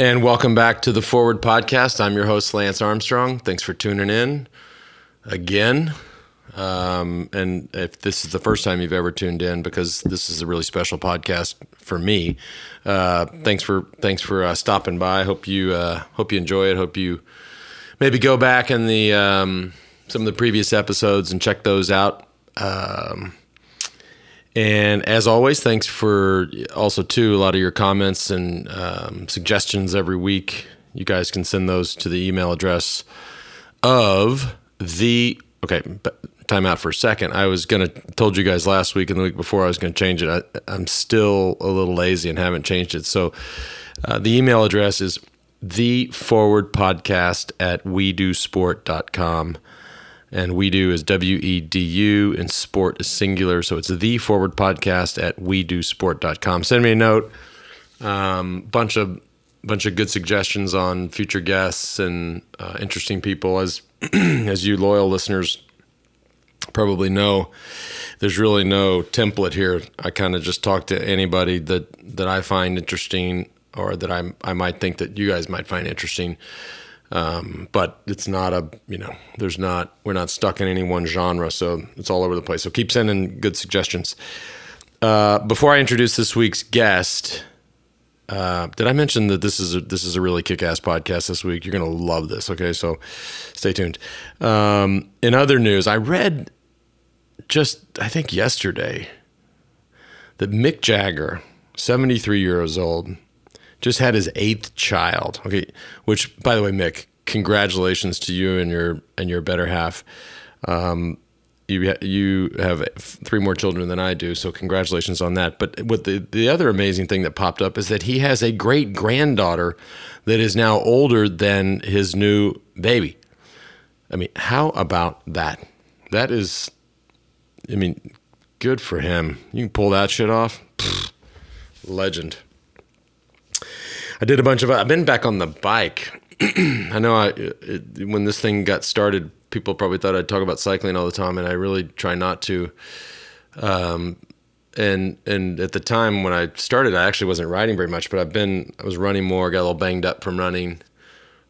And welcome back to the Forward Podcast. I'm your host, Lance Armstrong. Thanks for tuning in again. Um, and if this is the first time you've ever tuned in, because this is a really special podcast for me, uh, thanks for thanks for uh, stopping by. Hope you uh, hope you enjoy it. Hope you maybe go back in the um, some of the previous episodes and check those out. Um, and as always, thanks for also too a lot of your comments and um, suggestions every week. You guys can send those to the email address of the okay. Time out for a second. I was gonna told you guys last week and the week before I was gonna change it. I, am still a little lazy and haven't changed it. So uh, the email address is the forward podcast at we do sport.com. And we do is W E D U and sport is singular. So it's the forward podcast at we do sport.com. Send me a note. Um, bunch of bunch of good suggestions on future guests and uh, interesting people. As as you loyal listeners probably know, there's really no template here. I kind of just talk to anybody that that I find interesting or that I I might think that you guys might find interesting. Um, but it's not a, you know, there's not, we're not stuck in any one genre. So it's all over the place. So keep sending good suggestions. Uh, before I introduce this week's guest, uh, did I mention that this is a, this is a really kick-ass podcast this week? You're gonna love this. Okay, so stay tuned. Um, in other news, I read just I think yesterday that Mick Jagger, 73 years old, just had his eighth child. Okay, which by the way, Mick, congratulations to you and your and your better half. Um, you you have three more children than I do, so congratulations on that. But what the the other amazing thing that popped up is that he has a great granddaughter that is now older than his new baby. I mean, how about that? That is, I mean, good for him. You can pull that shit off. Pfft, legend. I did a bunch of. I've been back on the bike. I know I it, when this thing got started, people probably thought I'd talk about cycling all the time, and I really try not to. Um, and and at the time when I started, I actually wasn't riding very much, but I've been I was running more, got a little banged up from running.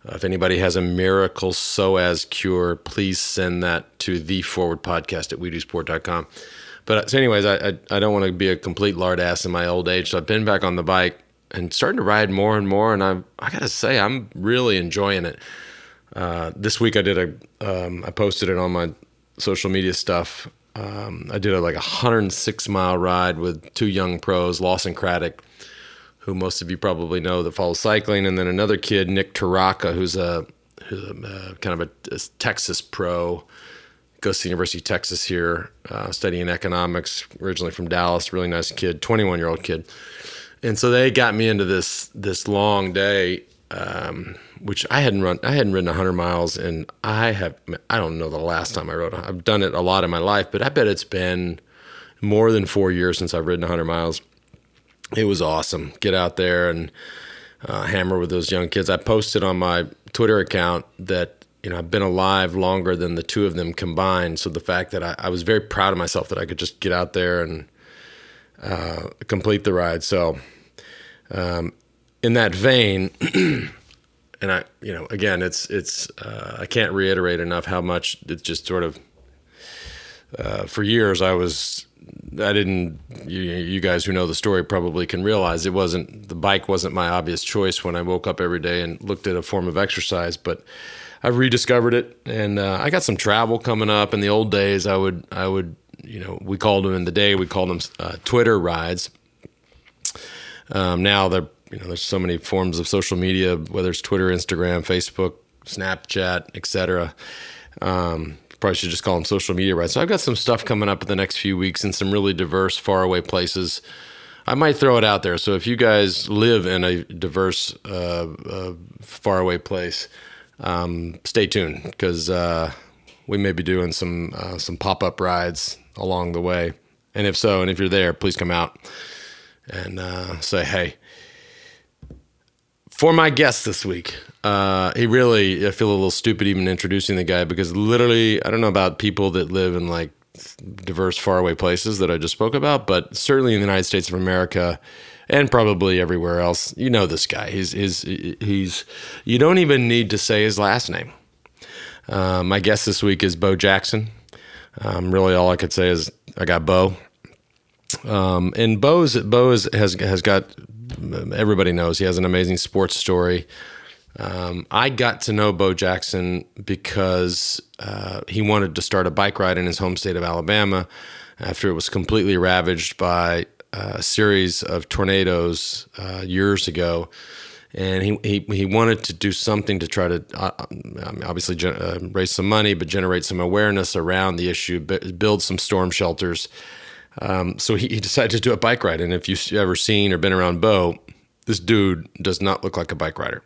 Uh, if anybody has a miracle psoas cure, please send that to the forward podcast at wedosport.com. But uh, so, anyways, I, I, I don't want to be a complete lard ass in my old age, so I've been back on the bike and starting to ride more and more. And I I gotta say I'm really enjoying it. Uh, this week I did a um, I posted it on my social media stuff. Um, I did a like a 106 mile ride with two young pros, Lawson Craddock, who most of you probably know that follows cycling, and then another kid, Nick Taraka, who's a, who's a uh, kind of a, a, Texas pro, goes to the University of Texas here, uh, studying economics, originally from Dallas. Really nice kid, 21 year old kid and so they got me into this this long day, um, which I hadn't run. I hadn't ridden 100 miles, and I have. I don't know the last time I rode. I've done it a lot in my life, but I bet it's been more than four years since I've ridden 100 miles. It was awesome. Get out there and uh, hammer with those young kids. I posted on my Twitter account that you know I've been alive longer than the two of them combined. So the fact that I, I was very proud of myself that I could just get out there and uh, complete the ride. So, um, in that vein, and I, you know, again, it's it's uh, I can't reiterate enough how much it's just sort of uh, for years I was I didn't you, you guys who know the story probably can realize it wasn't the bike wasn't my obvious choice when I woke up every day and looked at a form of exercise, but I've rediscovered it, and uh, I got some travel coming up. In the old days, I would I would you know, we called them in the day, we called them uh, Twitter rides. Um, now they're, you know, there's so many forms of social media, whether it's Twitter, Instagram, Facebook, Snapchat, etc. Um, probably should just call them social media rides. So I've got some stuff coming up in the next few weeks in some really diverse, faraway places. I might throw it out there. So if you guys live in a diverse, uh, uh, faraway place, um, stay tuned because uh, we may be doing some uh, some pop up rides along the way. And if so, and if you're there, please come out and uh, say hey. For my guest this week, uh, he really, I feel a little stupid even introducing the guy because literally, I don't know about people that live in like diverse, faraway places that I just spoke about, but certainly in the United States of America, and probably everywhere else. You know this guy. He's he's he's. You don't even need to say his last name. Uh, my guest this week is Bo Jackson. Um, really, all I could say is I got Bo. Um, and Bo's Bo has has got everybody knows he has an amazing sports story. Um, I got to know Bo Jackson because uh, he wanted to start a bike ride in his home state of Alabama after it was completely ravaged by a series of tornadoes uh, years ago. And he, he, he wanted to do something to try to uh, obviously uh, raise some money, but generate some awareness around the issue, build some storm shelters. Um, so he, he, decided to do a bike ride. And if you've ever seen or been around Bo, this dude does not look like a bike rider.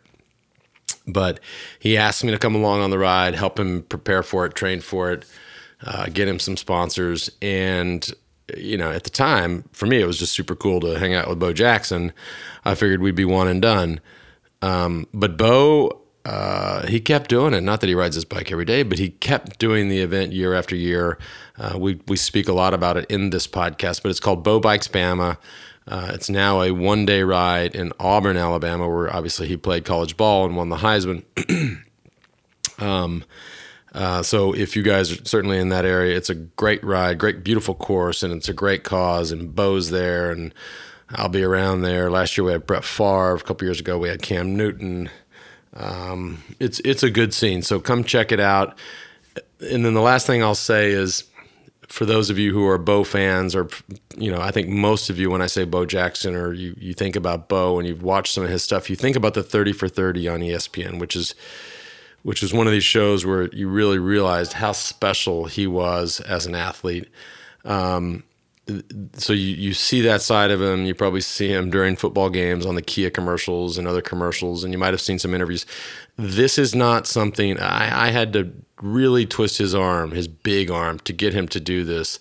But he asked me to come along on the ride, help him prepare for it, train for it, uh, get him some sponsors. And, you know, at the time, for me, it was just super cool to hang out with Bo Jackson. I figured we'd be one and done. Um, but Bo, uh, he kept doing it. Not that he rides his bike every day, but he kept doing the event year after year. Uh, we we speak a lot about it in this podcast, but it's called Bo Bikes Bama. Uh, it's now a one day ride in Auburn, Alabama, where obviously he played college ball and won the Heisman. um, uh, so if you guys are certainly in that area, it's a great ride, great, beautiful course, and it's a great cause. And Bo's there, and I'll be around there. Last year we had Brett Favre. A couple years ago we had Cam Newton. Um, it's it's a good scene. So come check it out. And then the last thing I'll say is for those of you who are Bo fans, or you know, I think most of you, when I say Bo Jackson, or you you think about Bo and you've watched some of his stuff, you think about the Thirty for Thirty on ESPN, which is which was one of these shows where you really realized how special he was as an athlete. Um, so you, you see that side of him. You probably see him during football games on the Kia commercials and other commercials, and you might have seen some interviews. This is not something I, I had to really twist his arm, his big arm, to get him to do this.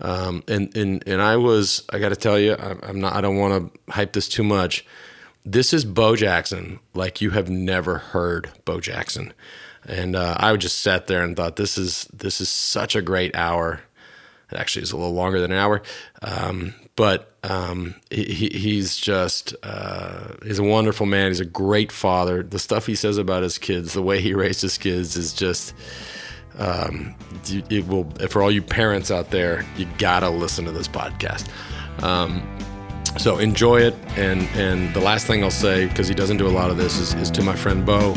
Um, and and and I was, I got to tell you, I, I'm not. I don't want to hype this too much. This is Bo Jackson, like you have never heard Bo Jackson. And uh, I would just sat there and thought, this is this is such a great hour. It actually is a little longer than an hour, um, but um, he, he's just uh, he's a wonderful man. He's a great father. The stuff he says about his kids, the way he raised his kids, is just um, it will for all you parents out there. You gotta listen to this podcast. So enjoy it, and and the last thing I'll say because he doesn't do a lot of this is, is to my friend Bo.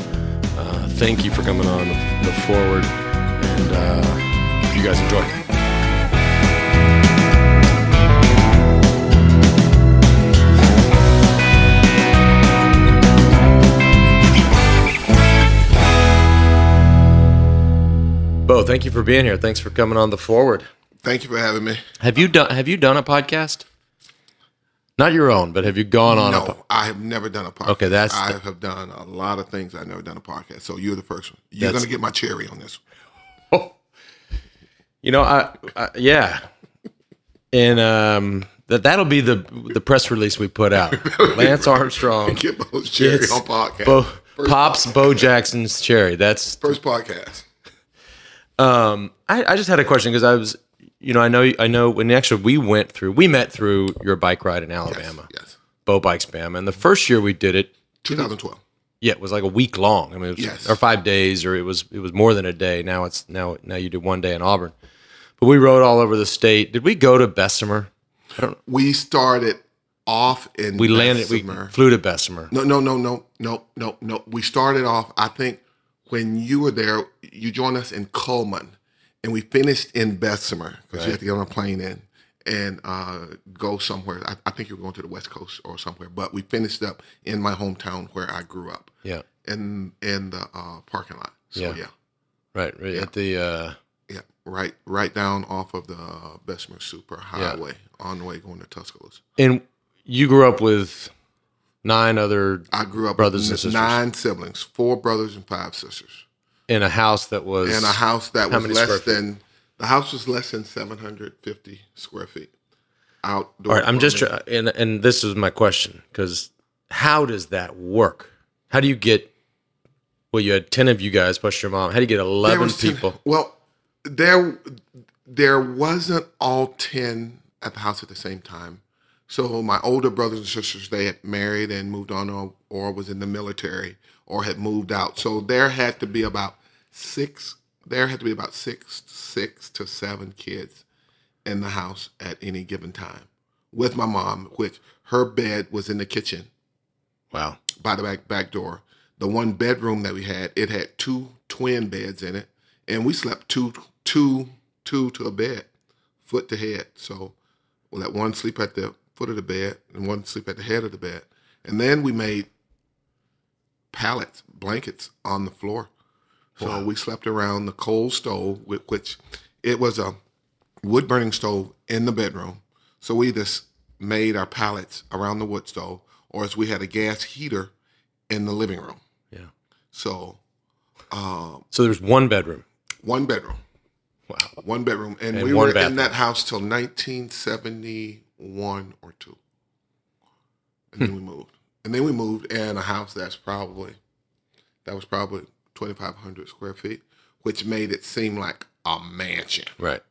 Uh, thank you for coming on the, the forward, and uh, you guys enjoy. Bo, thank you for being here. Thanks for coming on the forward. Thank you for having me. Have you done Have you done a podcast? Not your own, but have you gone on? No, po- I have never done a podcast. Okay, that's. I the, have done a lot of things. I've never done a podcast. So you're the first one. You're going to get my cherry on this. Oh, you know, I, I yeah, and um, that that'll be the the press release we put out. Lance Armstrong get Bo's cherry on podcast. Bo, Pops Bo Jackson's cherry. That's first podcast. Um, I, I just had a question because I was, you know, I know, I know when actually we went through, we met through your bike ride in Alabama. Yes. yes. Bo Bikes Bama. And the first year we did it, 2012. Yeah, it was like a week long. I mean, it was, yes. or five days, or it was it was more than a day. Now it's now now you do one day in Auburn, but we rode all over the state. Did we go to Bessemer? I don't. We started off in. We landed. We flew to Bessemer. No, no, no, no, no, no, no. We started off. I think when you were there, you joined us in Cullman, and we finished in Bessemer because right. you had to get on a plane in and uh, go somewhere. I, I, think you were going to the West Coast or somewhere, but we finished up in my hometown where I grew up. Yeah, in in the uh, parking lot. So yeah, yeah. right, right yeah. at the. Uh... Yeah, right, right down off of the Bessemer Super Highway yeah. on the way going to Tuscaloosa. And you grew up with nine other I grew up brothers and sisters. Nine siblings, four brothers and five sisters. In a house that was in a house that was less than the house was less than seven hundred fifty square feet. Outdoor. All right, I'm just trying, and and this is my question because how does that work? How do you get? Well, you had ten of you guys plus your mom. How do you get eleven people? 10, well, there there wasn't all ten at the house at the same time So my older brothers and sisters, they had married and moved on, or, or was in the military, or had moved out. So there had to be about six. There had to be about six, six to seven kids in the house at any given time, with my mom, which her bed was in the kitchen Wow. by the back back door. The one bedroom that we had, it had two twin beds in it, and we slept two two two to a bed, foot to head. So we'll let one sleep at the foot of the bed and one sleep at the head of the bed. And then we made pallets, blankets on the floor. So we slept around the coal stove, which it was a wood burning stove in the bedroom. So we just made our pallets around the wood stove, or as we had a gas heater in the living room. Yeah. So um, So there's one bedroom. one bedroom, Wow. one bedroom, and, And we were bathroom. in that house till 1971 or two, and then we moved, and then we moved in a house that's probably that was probably 2,500 square feet, which made it seem like a mansion. Right.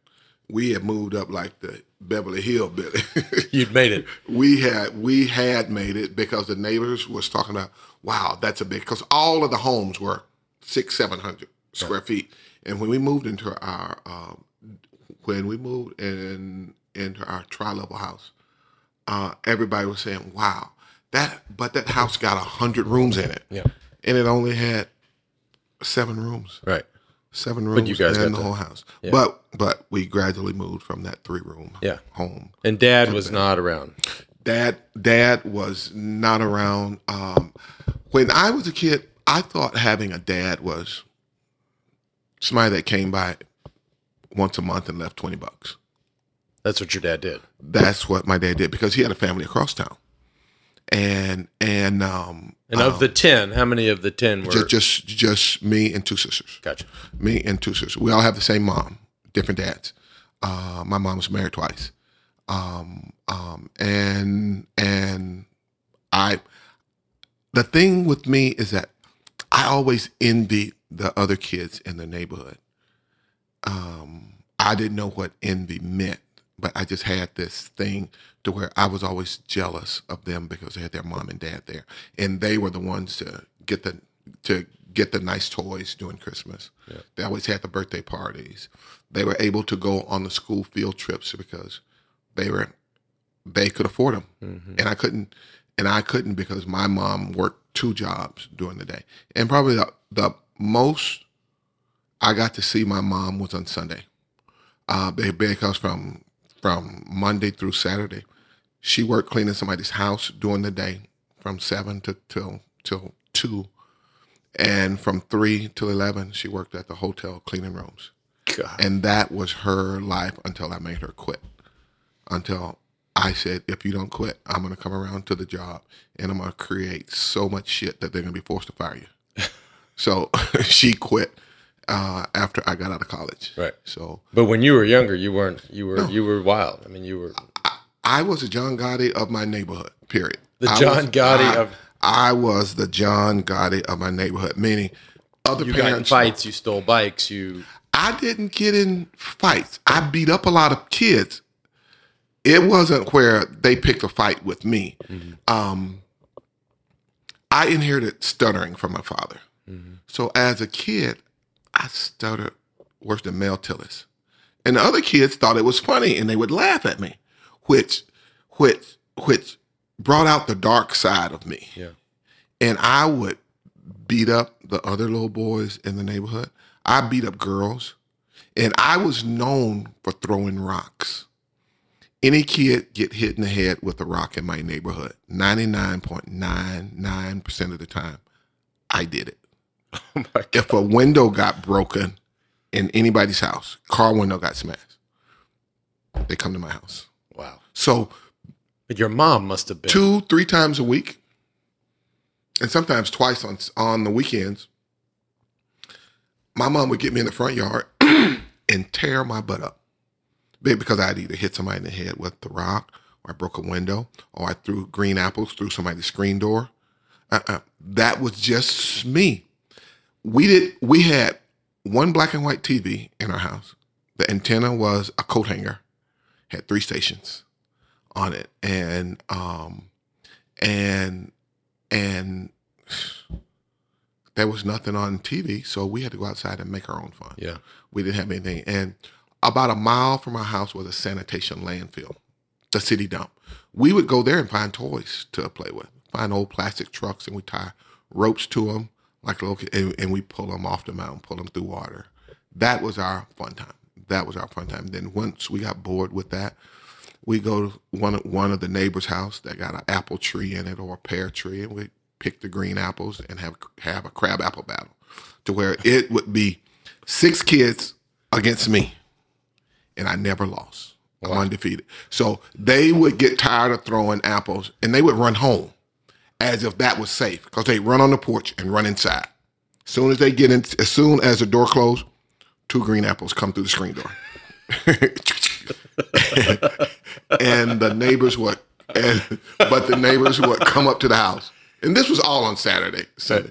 We had moved up like the Beverly Hillbilly. You'd made it. we had we had made it because the neighbors was talking about wow that's a big because all of the homes were six seven hundred square feet and when we moved into our um, when we moved in into our tri-level house uh, everybody was saying wow that but that house got a hundred rooms in it Yeah. and it only had seven rooms Right. seven rooms you guys in the whole house but but we gradually moved from that three room Yeah. home And dad was not around. dad dad was not around um, when i was a kid i thought having a dad was somebody that came by once a month and left 20 bucks That's what your dad did. that's what my dad did because he had a family across town and and um And of the 10, how many of the 10 were? just just just me and two sisters gotcha. me and two sisters. We all have the same mom, different dads. Uh, my mom was married twice, um, um, and and I. The thing with me is that I always envied the other kids in the neighborhood. Um, I didn't know what envy meant, but I just had this thing to where I was always jealous of them because they had their mom and dad there, and they were the ones to get the to get the nice toys during Christmas. They always had the birthday parties. They were able to go on the school field trips because they were they could afford them, and I couldn't, and I couldn't because my mom worked two jobs during the day, and probably the, the most I got to see my mom was on Sunday, uh, be- because from from Monday through Saturday, she worked cleaning somebody's house during the day from seven to till till two, and from three till eleven she worked at the hotel cleaning rooms, God. and that was her life until I made her quit. Until I said, if you don't quit, I'm gonna come around to the job and I'm gonna create so much shit that they're gonna be forced to fire you. so she quit uh, after I got out of college. Right. So But when you were younger, you weren't. You were. You were wild. I mean, you were. I was a John Gotti of my neighborhood. Period. The I John was- Gotti I- of- I was the John Gotti of my neighborhood. Meaning, other You got in parents. fights. You stole bikes. You. I didn't get in fights. I beat up a lot of kids. It wasn't where they picked a fight with me. Um, I inherited stuttering from my father. So as a kid, I stuttered worse than Mel Tillis. And the other kids thought it was funny and they would laugh at me, which which which brought out the dark side of me Yeah. and I would beat up the other little boys in the neighborhood. I beat up girls, and I was known for throwing rocks. Any kid get hit in the head with a rock in my neighborhood, 99.99% of the time, I did it. Oh my God. If a window got broken in anybody's house, car window got smashed, they come to my house. Wow. So But your mom must have been. two, three times a week, and sometimes twice on on the weekends. My mom would get me in the front yard and tear my butt up, Be- because I'd either hit somebody in the head with the rock, or I broke a window, or I threw green apples through somebody's screen door. Uh-uh. That was just me. We did. We had one black and white TV in our house. The antenna was a coat hanger, had three stations on it, and um, and and there was nothing on TV, so we had to go outside and make our own fun. Yeah. We didn't have anything, and about a mile from our house was a sanitation landfill, the city dump. We would go there and find toys to play with, find old plastic trucks, and we tie ropes to them like local, and, and we pull them off the mountain, pull them through water. That was our fun time. That was our fun time. Then once we got bored with that, we go to one of, one of the neighbors' house that got an apple tree in it or a pear tree, and we pick the green apples and have have a crab apple battle, to where it would be six kids against me, and I never lost. I'm undefeated. So they would get tired of throwing apples, and they would run home as if that was safe because they run on the porch and run inside. As soon as they get in, as soon as the door closed, two green apples come through the screen door. and the neighbors would, and but the neighbors would come up to the house, and this was all on Saturday. Sunday.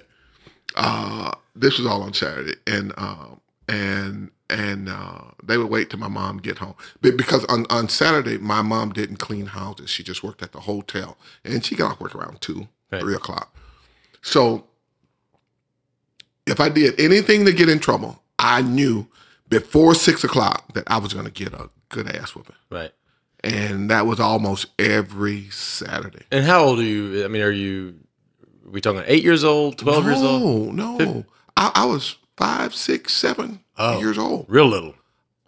Uh, this was all on Saturday, and um, and and uh, they would wait till my mom get home because on on Saturday my mom didn't clean houses; she just worked at the hotel, and she got off work around two, Right. three o'clock. So if I did anything to get in trouble, I knew before six o'clock that I was going to get a good ass whooping. Right. And that was almost every Saturday. And how old are you? I mean, are you? we talking eight years old, twelve years old? No, no. I, I was five, six, seven Oh. years old. Real little.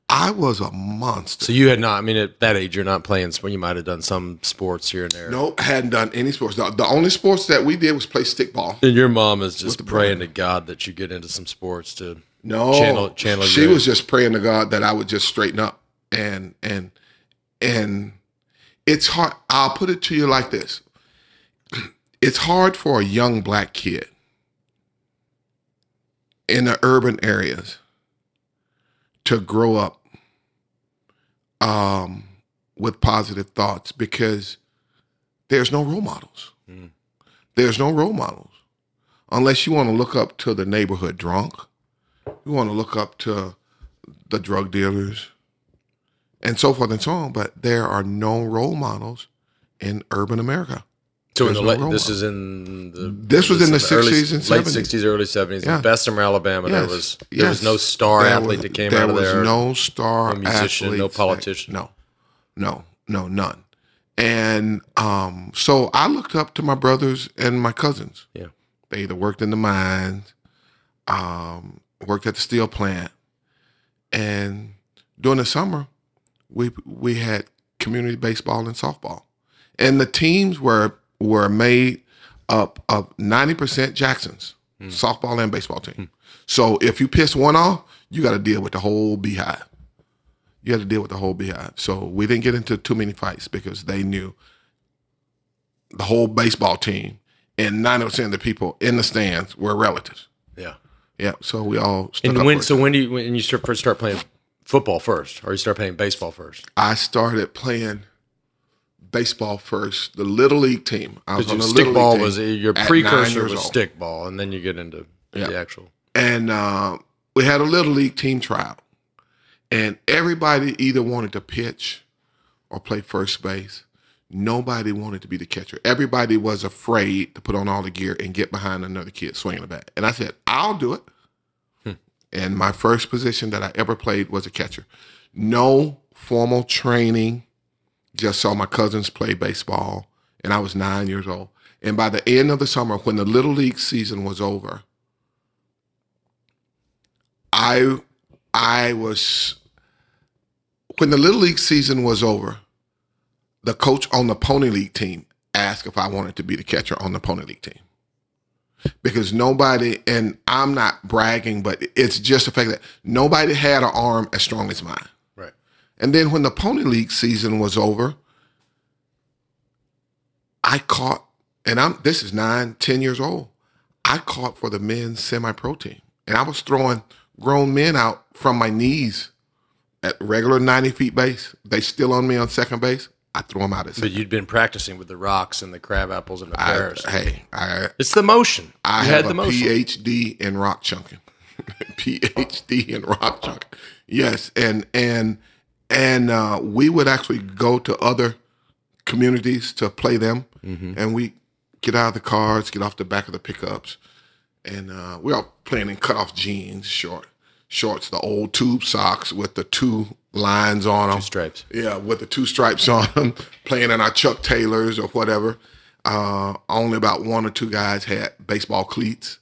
I was a monster. So you had not. I mean, at that age, you're not playing. sport. You might have done some sports here and there. Nope, hadn't done any sports. The, the only sports that we did was play stickball. And your mom is just praying to God that you get into some sports to. No, Channel- channel she was just praying to God that I would just straighten up and and and it's hard. I'll put it to you like this: it's hard for a young black kid in the urban areas to grow up um, with positive thoughts because there's no role models. There's no role models unless you want to look up to the neighborhood drunk. You want to look up to the drug dealers and so forth and so on, but there are no role models in urban America. So in the no late, this is in the. This was in the 60s and late sixties, early seventies. Yeah. In Bessemer, Alabama. There was there was no star There athlete was- that came there out of was there. no star no musician, no athletes that- politician. no, no, no, none. And um, so I looked up to my brothers and my cousins. Yeah. They either worked in the mines, um, worked at the steel plant, and during the summer, we we had community baseball and softball, and the teams were were made up of ninety percent Jacksons, hmm. softball and baseball team. Hmm. So if you piss one off, you got to deal with the whole beehive. You had to deal with the whole beehive. So we didn't get into too many fights because they knew the whole baseball team and ninety percent of the people in the stands were relatives. Yeah. Yeah, so we all. And when so when do you when you start first start playing football first, or you start playing baseball first? I started playing baseball first. The little league team. I was on the Stick little ball league was team your precursor was old. stick ball, and then you get into Yeah. the actual. and uh, we had a little league team tryout, and everybody either wanted to pitch or play first base. Nobody wanted to be the catcher. Everybody was afraid to put on all the gear and get behind another kid swinging the bat. And I said, "I'll do it." And my first position that I ever played was a catcher. No formal training. Just saw my cousins play baseball, and I was nine years old. And by the end of the summer, when the little league season was over, I I was when the little league season was over, the coach on the pony league team asked if I wanted to be the catcher on the pony league team. Because nobody and I'm not bragging, but it's just the fact that nobody had an arm as strong as mine. And then when the pony league season was over, I caught, and I'm this is nine, ten years old. I caught for the men's semi-pro team, and I was throwing grown men out from my knees at regular ninety feet base. They still on me on second base. I throw them out at But you'd been practicing with the rocks and the crab apples and the I, pears. hey, I it's the motion. I you have had a the motion. PhD in rock chunking. PhD in rock chunking. Yes, and and and uh, we would actually go to other communities to play them, and we get out of the cars, get off the back of the pickups, and uh, we're all playing in cut off jeans, short shorts, the old tube socks with the two lines on them, Stripes. yeah, with the two stripes on them, playing in our Chuck Taylors or whatever. Uh, only about one or two guys had baseball cleats.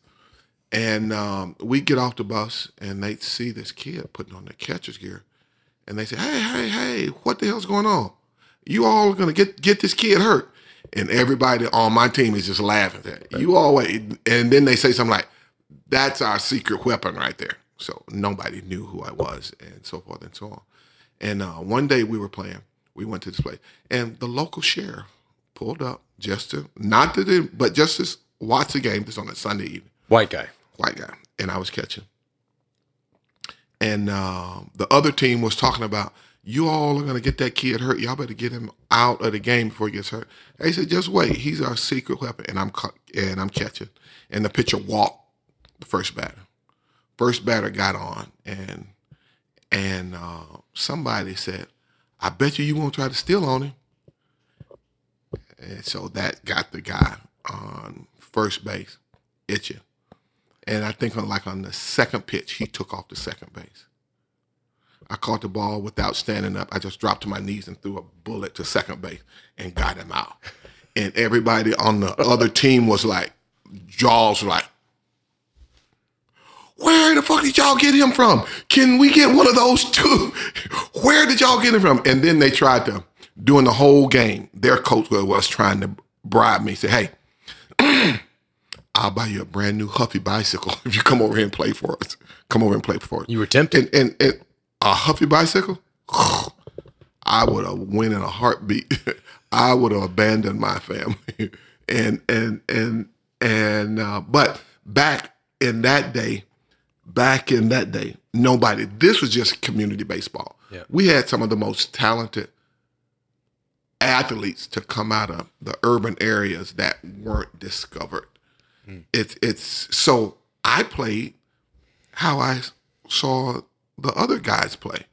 And um, we get off the bus and they see this kid putting on the catcher's gear. And they say, hey, hey, hey, what the hell's going on? You all are going to get, get this kid hurt. And everybody on my team is just laughing at it. You always, and then they say something like, that's our secret weapon right there. So nobody knew who I was and so forth and so on. And uh, one day we were playing, we went to this place, and the local sheriff pulled up just to, not to do, but just to watch the game. This on a Sunday evening, White guy. white guy, and I was catching. And uh, the other team was talking about, you all are going to get that kid hurt. Y'all better get him out of the game before he gets hurt. They said, just wait. He's our secret weapon. And I'm and I'm catching. And the pitcher walked the first batter. First batter got on, and and uh, somebody said, "I bet you you won't try to steal on him." And so that got the guy on first base itching. And I think on like on the second pitch, he took off the second base. I caught the ball without standing up. I just dropped to my knees and threw a bullet to second base and got him out. And everybody on the other team was like, jaws like, where the fuck did y'all get him from? Can we get one of those too? Where did y'all get him from? And then they tried to, during the whole game, their coach was trying to bribe me. Say, hey, I'll buy you a brand new Huffy bicycle if you come over here and play for us. Come over and play for us. You were tempted. And, and, and a Huffy bicycle, I would have went in a heartbeat. I would have abandoned my family. and and and and uh, but back in that day, back in that day, nobody. This was just community baseball. Yeah. We had some of the most talented athletes to come out of the urban areas that weren't discovered. It's it's so I played how I saw the other guys play,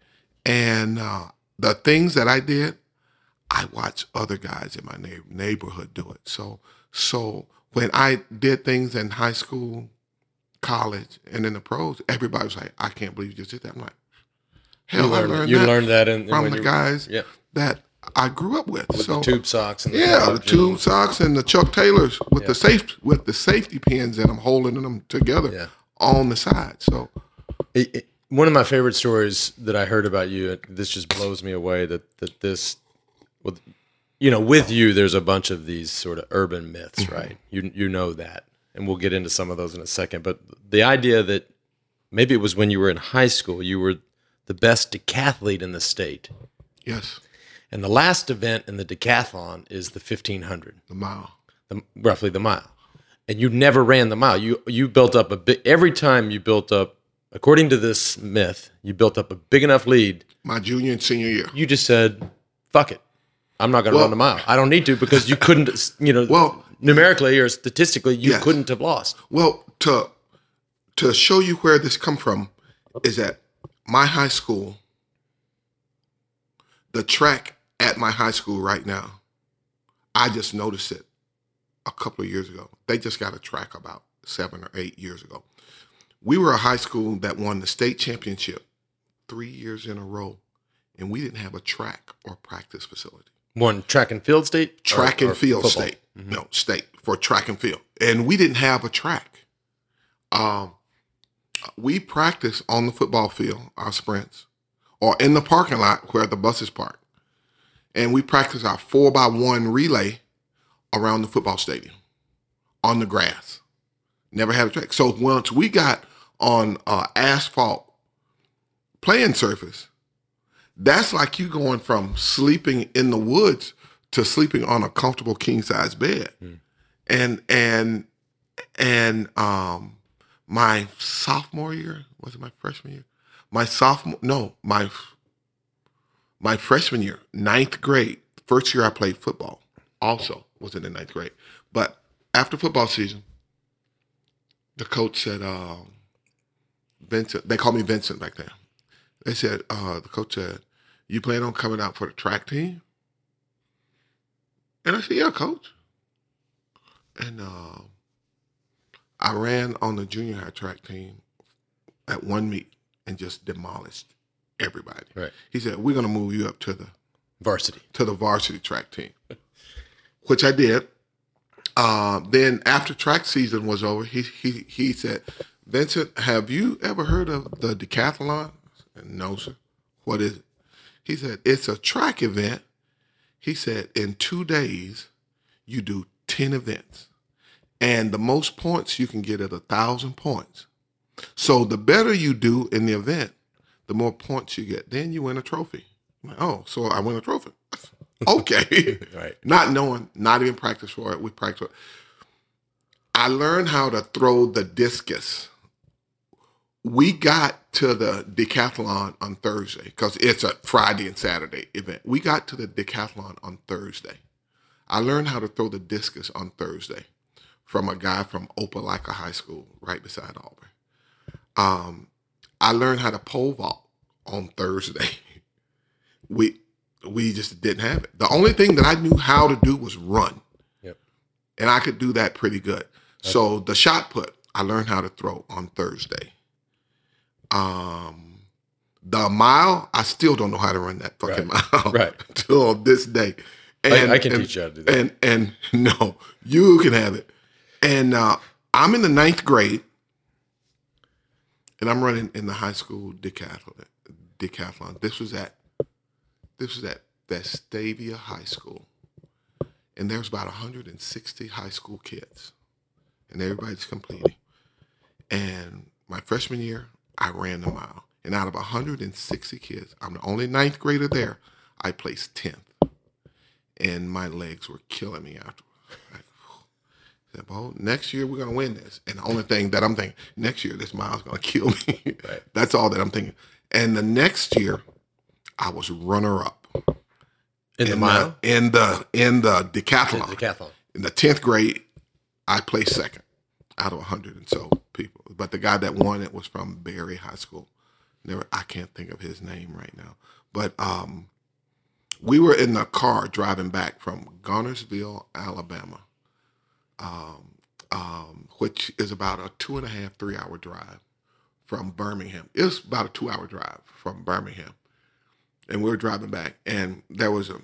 and uh, the things that I did, I watched other guys in my neigh- neighborhood do it. So so when I did things in high school, college, and in the pros, everybody was like, "I can't believe you just did that." I'm like, "Hell, You I learned, learned you that learned that in, from the guys Yeah. that I grew up with." With so the tube socks and the yeah, the tube and- socks and the Chuck Taylors with the safe with the safety pins in them, holding them together Yeah. on the side. So It- it- one of my favorite stories that I heard about you, this just blows me away that that this, well, you know, with you, there's a bunch of these sort of urban myths, mm-hmm. right? You you know that, and we'll get into some of those in a second. But the idea that maybe it was when you were in high school, you were the best decathlete in the state, yes, and the last event in the decathlon is the 1500 the mile. the, roughly the mile, and you never ran the mile. You you built up a bit every time you built up, according to this myth, you built up a big enough lead. My junior and senior year. You just said, "Fuck it, I'm not going to Well- run the mile. I don't need to because you couldn't, you know, Well- numerically or statistically, you Yes. couldn't have lost." Well, to to show you where this come from is that my high school, the track at my high school right now, I just noticed it a couple of years ago. They just got a track about seven or eight years ago. We were a high school that won the state championship three years in a row, and we didn't have a track or practice facility One track and field state, track or and field football? state. No, state for track and field. And we didn't have a track. Um, we practiced on the football field, our sprints, or in the parking lot where the buses park. And we practiced our four by one relay around the football stadium on the grass. Never had a track. So once we got on uh, asphalt playing surface, that's like you going from sleeping in the woods to sleeping on a comfortable king size bed. And and and um my sophomore year, was it my freshman year? My sophomore no, my my freshman year, ninth grade, first year I played football, also was in the ninth grade. But after football season, the coach said, um, Vincent, they called me Vincent back then. They said, uh, the coach said, You plan on coming out for the track team? And I said, yeah, coach. And uh, I ran on the junior high track team at one meet and just demolished everybody. Right. He said, we're going to move you up to the Varsity. to the varsity track team, which I did. Uh, then after track season was over, he he he said, Vincent, have you ever heard of the decathlon? And, no, sir. What is it? He said, it's a track event. He said, in two days, you do 10 events. And the most points you can get at a thousand points. So the better you do in the event, the more points you get. Then you win a trophy. Like, oh, so I win a trophy. okay. Right. Not knowing, not even practice for it. We practice. it. I learned how to throw the discus. We got to the decathlon on Thursday because it's a Friday and Saturday event. We got to the decathlon on Thursday. I learned how to throw the discus on Thursday from a guy from Opelika High School right beside Auburn. Um, I learned how to pole vault on Thursday. we we just didn't have it. The only thing that I knew how to do was run. Yep. And I could do that pretty good. So the shot put, I learned how to throw on Thursday. Um the mile, I still don't know how to run that fucking mile. Right. Till this day. I- I can and- teach you how to do that. And and no, you can have it. And uh, I'm in the ninth grade, and I'm running in the high school decathlon. Decathlon. This was at this was at Vestavia High School, and there's about 160 high school kids, and everybody's competing. And my freshman year, I ran the mile, and out of 160 kids, I'm the only ninth grader there. I placed 10th, and my legs were killing me afterwards. Like, said, well, next year we're gonna win this. And the only thing that I'm thinking, next year this mile's gonna kill me. Right. That's all that I'm thinking. And the next year, I was runner up In the mile? in the in the decathlon. Decathlon. In the tenth grade, I placed second out of a hundred and so people. But the guy that won it was from Berry High School. Never, I can't think of his name right now. But um, we were in the car driving back from Guntersville, Alabama, um, um, which is about a two and a half, three hour drive from Birmingham. It was about a two hour drive from Birmingham. And we were driving back, and there was a,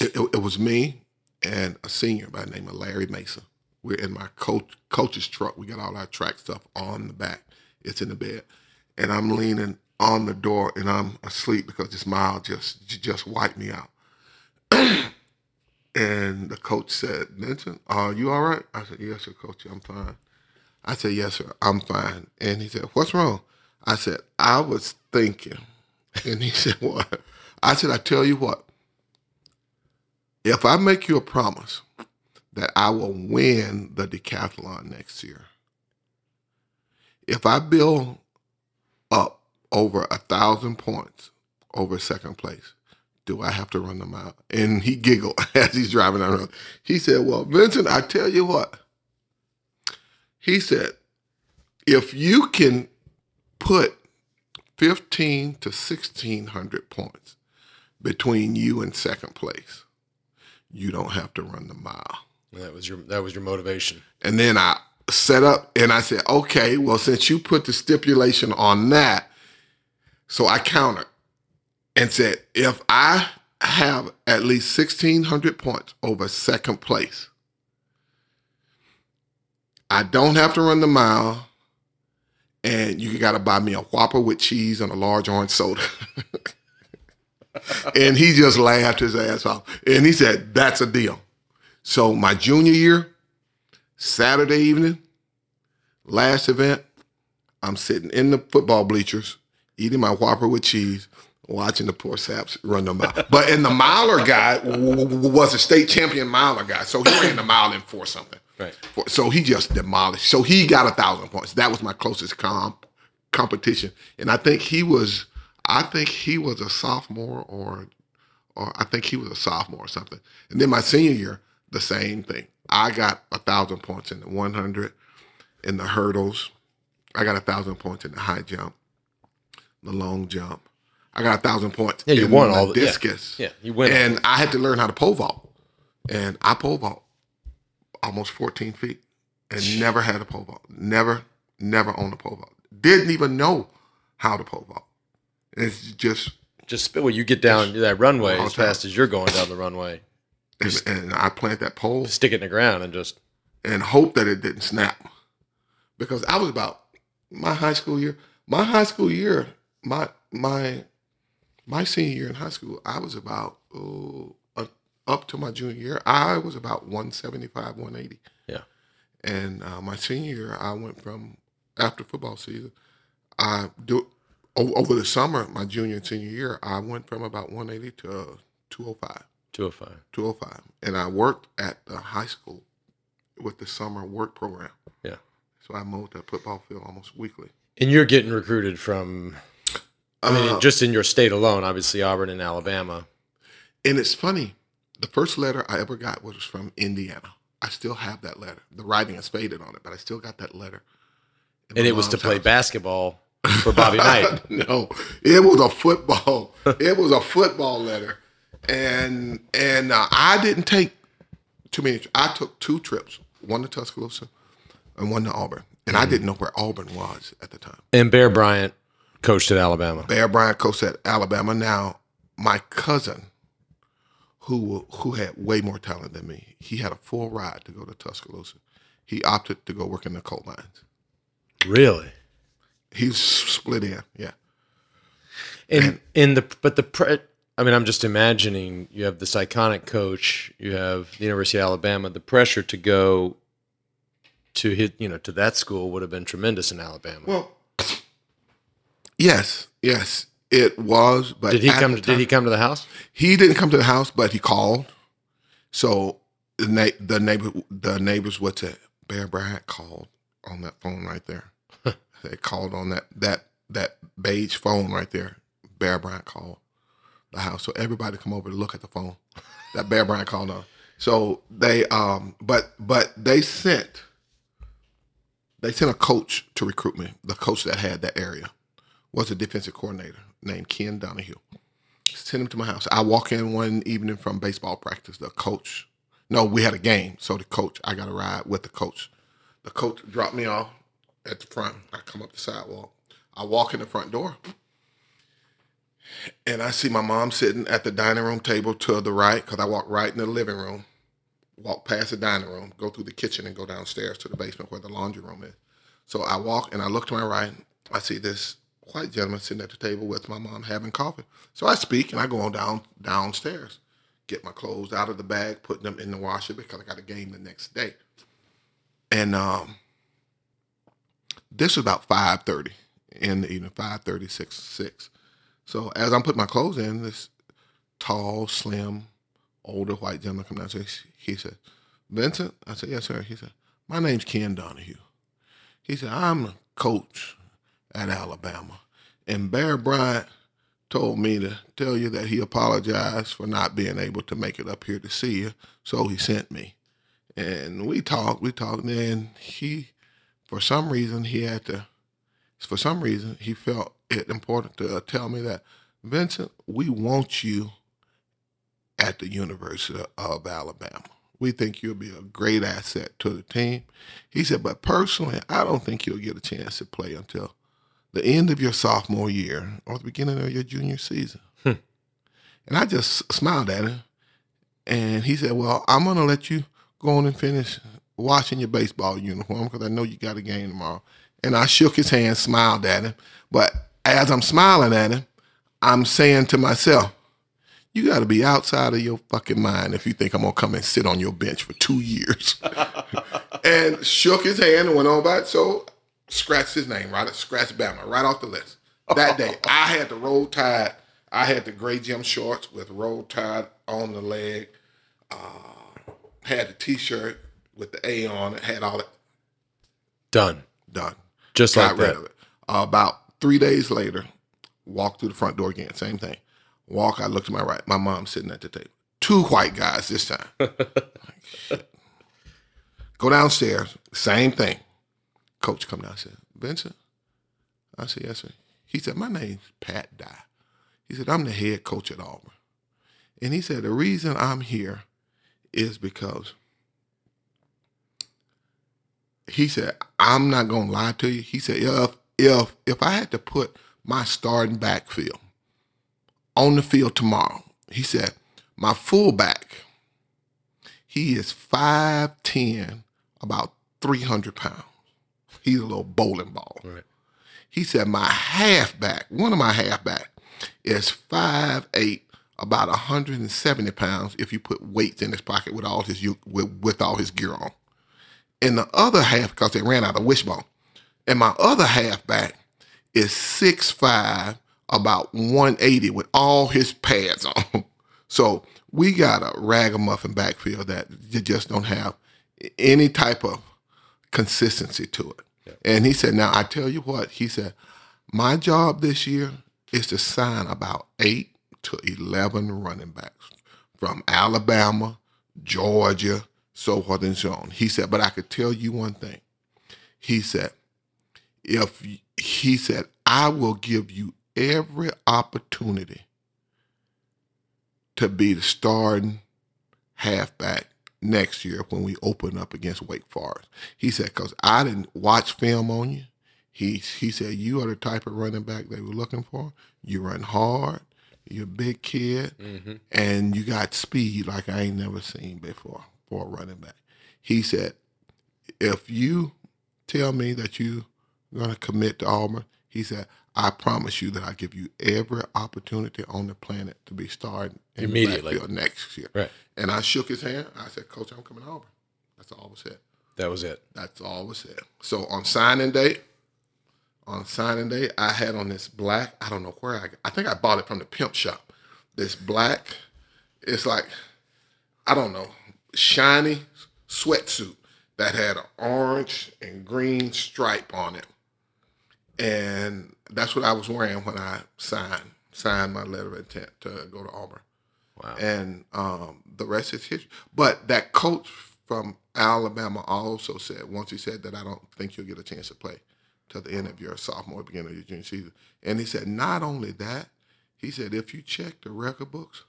it, it, it was me and a senior by the name of Larry Mason. We're in my coach coach's truck. We got all our track stuff on the back. It's in the bed, and I'm leaning on the door, and I'm asleep because this mile just just wiped me out. and the coach said, "Vincent, are you all right?" I said, "Yes, sir, coach. I'm fine." I said, "Yes, sir, I'm fine." And he said, "What's wrong?" I said, "I was thinking." And he said, "What?" I said, "I tell you what. If I make you a promise that I will win the decathlon next year, if I build up over a thousand points over second place, do I have to run them out? And he giggled as he's driving the road. He said, Well, Vincent, I tell you what. He said, if you can put 15 to 1600 points between you and second place, you don't have to run the mile. And That was your that was your motivation. And then I set up and I said, okay, well, since you put the stipulation on that, so I countered and said, if I have at least 1,600 points over second place, I don't have to run the mile, and you got to buy me a Whopper with cheese and a large orange soda. and he just laughed his ass off. And he said, that's a deal. So my junior year, Saturday evening, last event, I'm sitting in the football bleachers, eating my Whopper with cheese, watching the poor saps run the mile. but and the miler guy was a state champion miler guy, so he ran the mile in four something. Right. For- So he just demolished. So he got a thousand points. That was my closest comp competition, and I think he was. I think he was a sophomore, or, or I think he was a sophomore or something. And then my senior year, the same thing. I got a thousand points in the 100, in the hurdles. I got a thousand points in the high jump, the long jump. I got a thousand points. Yeah, you in won the all the- yeah. discus. Yeah, you win. And I had to learn how to pole vault. and I pole vault almost 14 feet and never had a pole vault. Never, never owned a pole vault. Didn't even know how to pole vault. It's just Just well, you get down that runway as fast as you're going down the runway. and, and I plant that pole Stick it in the ground and just and hope that it didn't snap. Because I was about my high school year. My high school year, my my my senior year in high school, I was about oh, up to my junior year. I was about 175, 180. Yeah. And uh, my senior year, I went from after football season. I do over the summer, my junior and senior year, I went from about 180 to uh, 205. 205. 205. And I worked at the high school with the summer work program. Yeah. So I mowed that football field almost weekly. And you're getting recruited from I mean, Uh, just in your state alone, obviously Auburn and Alabama. and it's funny, the first letter I ever got was from Indiana. I still have that letter. The writing is faded on it, but I still got that letter. And it was to play house. basketball for Bobby Knight. no, it was a football. it was a football letter, and and uh, I didn't take too many. I took two trips, one to Tuscaloosa and one to Auburn, and I didn't know where Auburn was at the time. And Bear Bryant coached at Alabama. Bear Bryant coached at Alabama. Now, my cousin, who who had way more talent than me, he had a full ride to go to Tuscaloosa. He opted to go work in the coal mines. Really? He's split in, yeah. And in the but the pre, I mean, I'm just imagining you have this iconic coach, you have the University of Alabama. The pressure to go to hit, you know, to that school would have been tremendous in Alabama. Well, yes, yes, it was. But did he come? the Did he come to the house? He didn't come to the house, but he called. So the na- the neighbor the neighbors what's it? Bear Bryant called on that phone right there. they called on that that that beige phone right there. Bear Bryant called the house. So everybody come over to look at the phone that Bear Bryant called on. So they um but but they sent they sent a coach to recruit me. The coach that had that area was a defensive coordinator named Ken Donahue sent him to my house. I walk in one evening from baseball practice. The coach, no, we had a game. So the coach, I got a ride with the coach. The coach dropped me off at the front. I come up the sidewalk. I walk in the front door. And I see my mom sitting at the dining room table to the right, because I walk right in the living room, walk past the dining room, go through the kitchen, and go downstairs to the basement where the laundry room is. So I walk and I look to my right. I see this white gentleman sitting at the table with my mom having coffee. So I speak and I go on down downstairs, get my clothes out of the bag, put them in the washer because I got a game the next day. And um, this was about five thirty in the evening, five thirty six six. So as I'm putting my clothes in, this tall, slim, older white gentleman comes down. and say- He said, "Vincent," I said, "Yes, sir." He said, "My name's Ken Donahue." He said, "I'm a coach at Alabama. And Bear Bryant told me to tell you that he apologized for not being able to make it up here to see you. So he sent me. And we talked, we talked, and he, for some reason, he had to, for some reason, he felt it important to uh, tell me that, Vincent, we want you at the University of Alabama. We think you'll be a great asset to the team. He said, but personally, I don't think you'll get a chance to play until the end of your sophomore year or the beginning of your junior season. Hmm. And I just smiled at him. And he said, Well, I'm going to let you go on and finish washing your baseball uniform because I know you got a game tomorrow. And I shook his hand, smiled at him. But as I'm smiling at him, I'm saying to myself, you got to be outside of your fucking mind if you think I'm going to come and sit on your bench for two years. and shook his hand and went on by it. So scratched his name, right? Scratched Bama right off the list. That day, I had the roll tide. I had the gray gym shorts with roll tide on the leg. Uh, had the t-shirt with the A on it. Had all that Done. done. Just Got like that. Uh, about three days later, walked through the front door again. Same thing. Walk. I look to my right. My mom's sitting at the table. Two white guys this time. Like. Go downstairs. Same thing. Coach come down. and said, Vincent. I said, yes, sir. He said, my name's Pat Dye. He said, I'm the head coach at Auburn. And he said, the reason I'm here is because he said, I'm not gonna lie to you. He said, if if if I had to put my starting backfield on the field tomorrow, he said, my fullback, he is 5'10, about 300 pounds. He's a little bowling ball. Right. He said, my halfback, one of my halfback, is 5'8, about 170 pounds if you put weights in his pocket with all his with, with all his gear on. And the other half, because they ran out of wishbone, and my other halfback is 6'5, about 180 with all his pads on. So we got a ragamuffin backfield that you just don't have any type of consistency to it. And he said, Now I tell you what, he said, my job this year is to sign about eight to 11 running backs from Alabama, Georgia, so forth and so on. He said, But I could tell you one thing. He said, If he said, I will give you every opportunity to be the starting halfback next year when we open up against Wake Forest. He said, because I didn't watch film on you. He, he said, you are the type of running back they were looking for. You run hard, you're a big kid, mm-hmm. and you got speed like I ain't never seen before for a running back. He said, if you tell me that you're going to commit to Auburn, he said, I promise you that I give you every opportunity on the planet to be starting immediately next year. Right. And I shook his hand. I said, Coach, I'm coming over. That's all was said. That was it. That's all was said. So on signing day, on signing day, I had on this black. I don't know where I. I think I bought it from the pimp shop. This black. It's like, I don't know, shiny sweatsuit that had an orange and green stripe on it and that's what I was wearing when I signed signed my letter of intent to go to Auburn. Wow. And um, the rest is history. But that coach from Alabama also said once he said that I don't think you'll get a chance to play till the end of your sophomore, beginning of your junior season. And he said not only that, he said if you check the record books,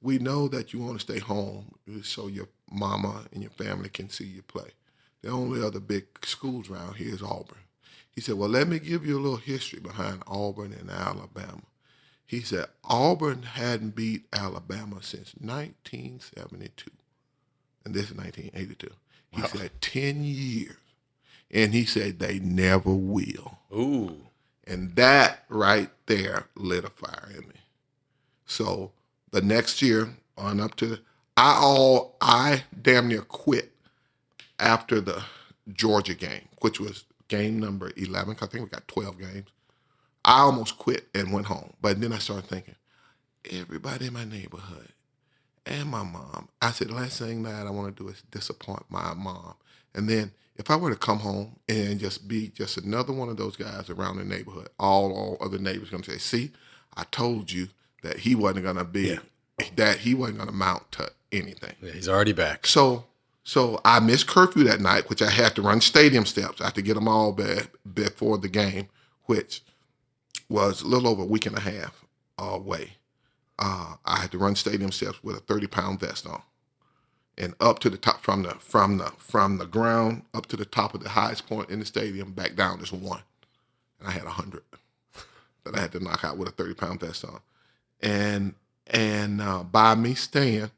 we know that you want to stay home so your mama and your family can see you play. The only other big schools around here is Auburn. He said, Well, let me give you a little history behind Auburn and Alabama. He said, Auburn hadn't beat Alabama since 1972. And this is 1982. He wow. said, 10 years. And he said, they never will. Ooh. And that right there lit a fire in me. So the next year, on up to I all I damn near quit after the Georgia game, which was game number 11, I think we got 12 games. I almost quit and went home. But then I started thinking, everybody in my neighborhood and my mom, I said, the last thing that I want to do is disappoint my mom. And then if I were to come home and just be just another one of those guys around the neighborhood, all, all other neighbors going to say, see, I told you that he wasn't going to be, yeah. that he wasn't going to mount to anything. Yeah, he's already back. So so I missed curfew that night, which I had to run stadium steps. I had to get them all back before the game, which was a little over a week and a half away. Uh, I had to run stadium steps with a 30 pound vest on. And up to the top from the from the from the ground up to the top of the highest point in the stadium, back down is one. And I had a hundred that I had to knock out with a 30 pound vest on. And and uh, by me staying,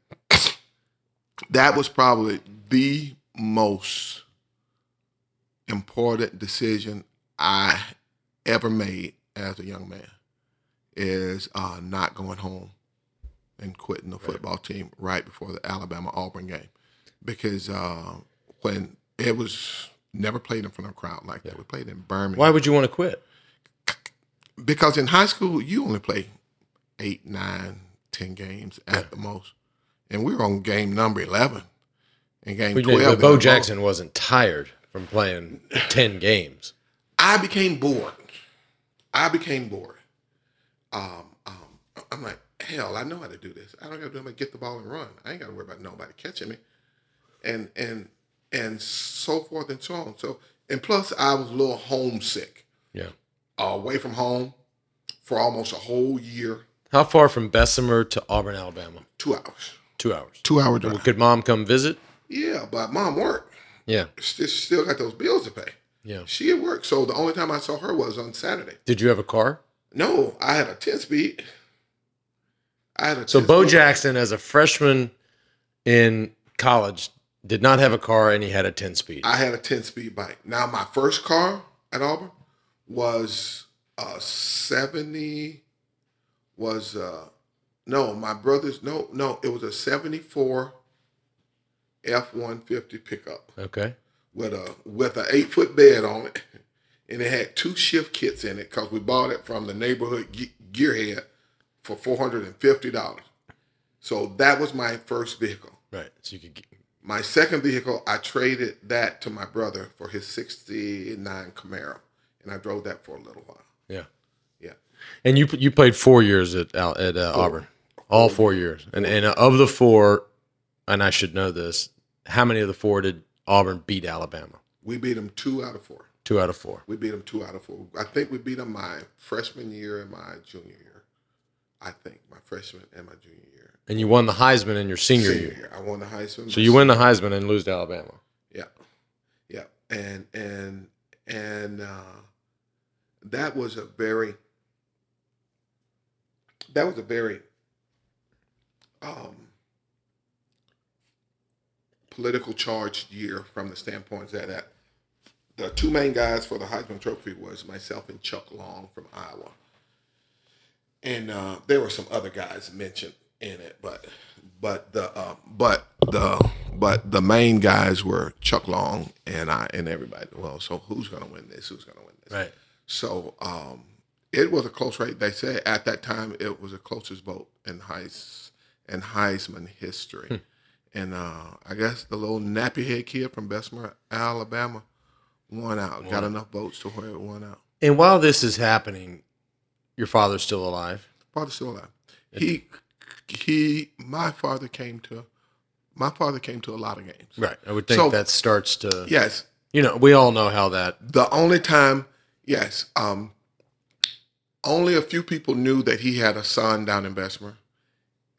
that was probably the most important decision I ever made as a young man is uh, not going home and quitting the football team right before the Alabama Auburn game because uh, when it was never played in front of a crowd like that. We played in Birmingham. Why would you want to quit? Because in high school you only play eight, nine, ten games at yeah. the most, and we were on game number eleven in game but 12. Bo Jackson wasn't tired from playing 10 games. I became bored. I became bored. Um, um, I'm like, hell, I know how to do this. I don't got to do anything get the ball and run. I ain't got to worry about nobody catching me. And, and, and so forth and so on. So, and plus I was a little homesick. Yeah. Uh, away from home for almost a whole year. How far from Bessemer to Auburn, Alabama? Two hours Two hours. two hour drive. Could mom come visit? Yeah, but mom worked. Yeah. Still, still got those bills to pay. Yeah. She at work, so the only time I saw her was on Saturday. Did you have a car? No, I had a ten speed. I had a So 10 Bo speed. Jackson, as a freshman in college, did not have a car and he had a 10 speed. I had a 10 speed bike. Now, my first car at Auburn was a 70, was, uh, no, my brother's, no, no, it was a 74 F 150 pickup Okay. with a, with an eight foot bed on it. And it had two shift kits in it because we bought it from the neighborhood ge- gearhead for $450. So that was my first vehicle. Right. So you could get, My second vehicle, I traded that to my brother for his 69 Camaro. And I drove that for a little while. yeah. Yeah. And you you played four years at at uh, Auburn, all four years. And and of the four, and I should know this, how many of the four did Auburn beat Alabama? We beat them two out of four. Two out of four. We beat them two out of four. I think we beat them my freshman year and my junior year. I think my freshman and my junior year. And you won the Heisman in your senior, Senior year. year. I won the Heisman. So you win the Heisman and lose to Alabama. Yeah, yeah, and and and uh, that was a very that was a very um, political charged year from the standpoint that that the two main guys for the Heisman Trophy was myself and Chuck Long from Iowa, and uh, there were some other guys mentioned in it, but but the uh, but the but the main guys were Chuck Long and I and everybody. Well, so who's going to win this? Who's going to win this? Right. So um, it was a close race. They say at that time it was the closest vote in Heis in Heisman history. And uh, I guess the little nappy head kid from Bessemer, Alabama, won out. Got enough votes to where it won out. And while this is happening, your father's still alive. Father's still alive. He he. My father came to. My father came to a lot of games. Right. I would think So- that starts to, Yes, you know, we all know how that. the only time, yes, um, only a few people knew that he had a son down in Bessemer.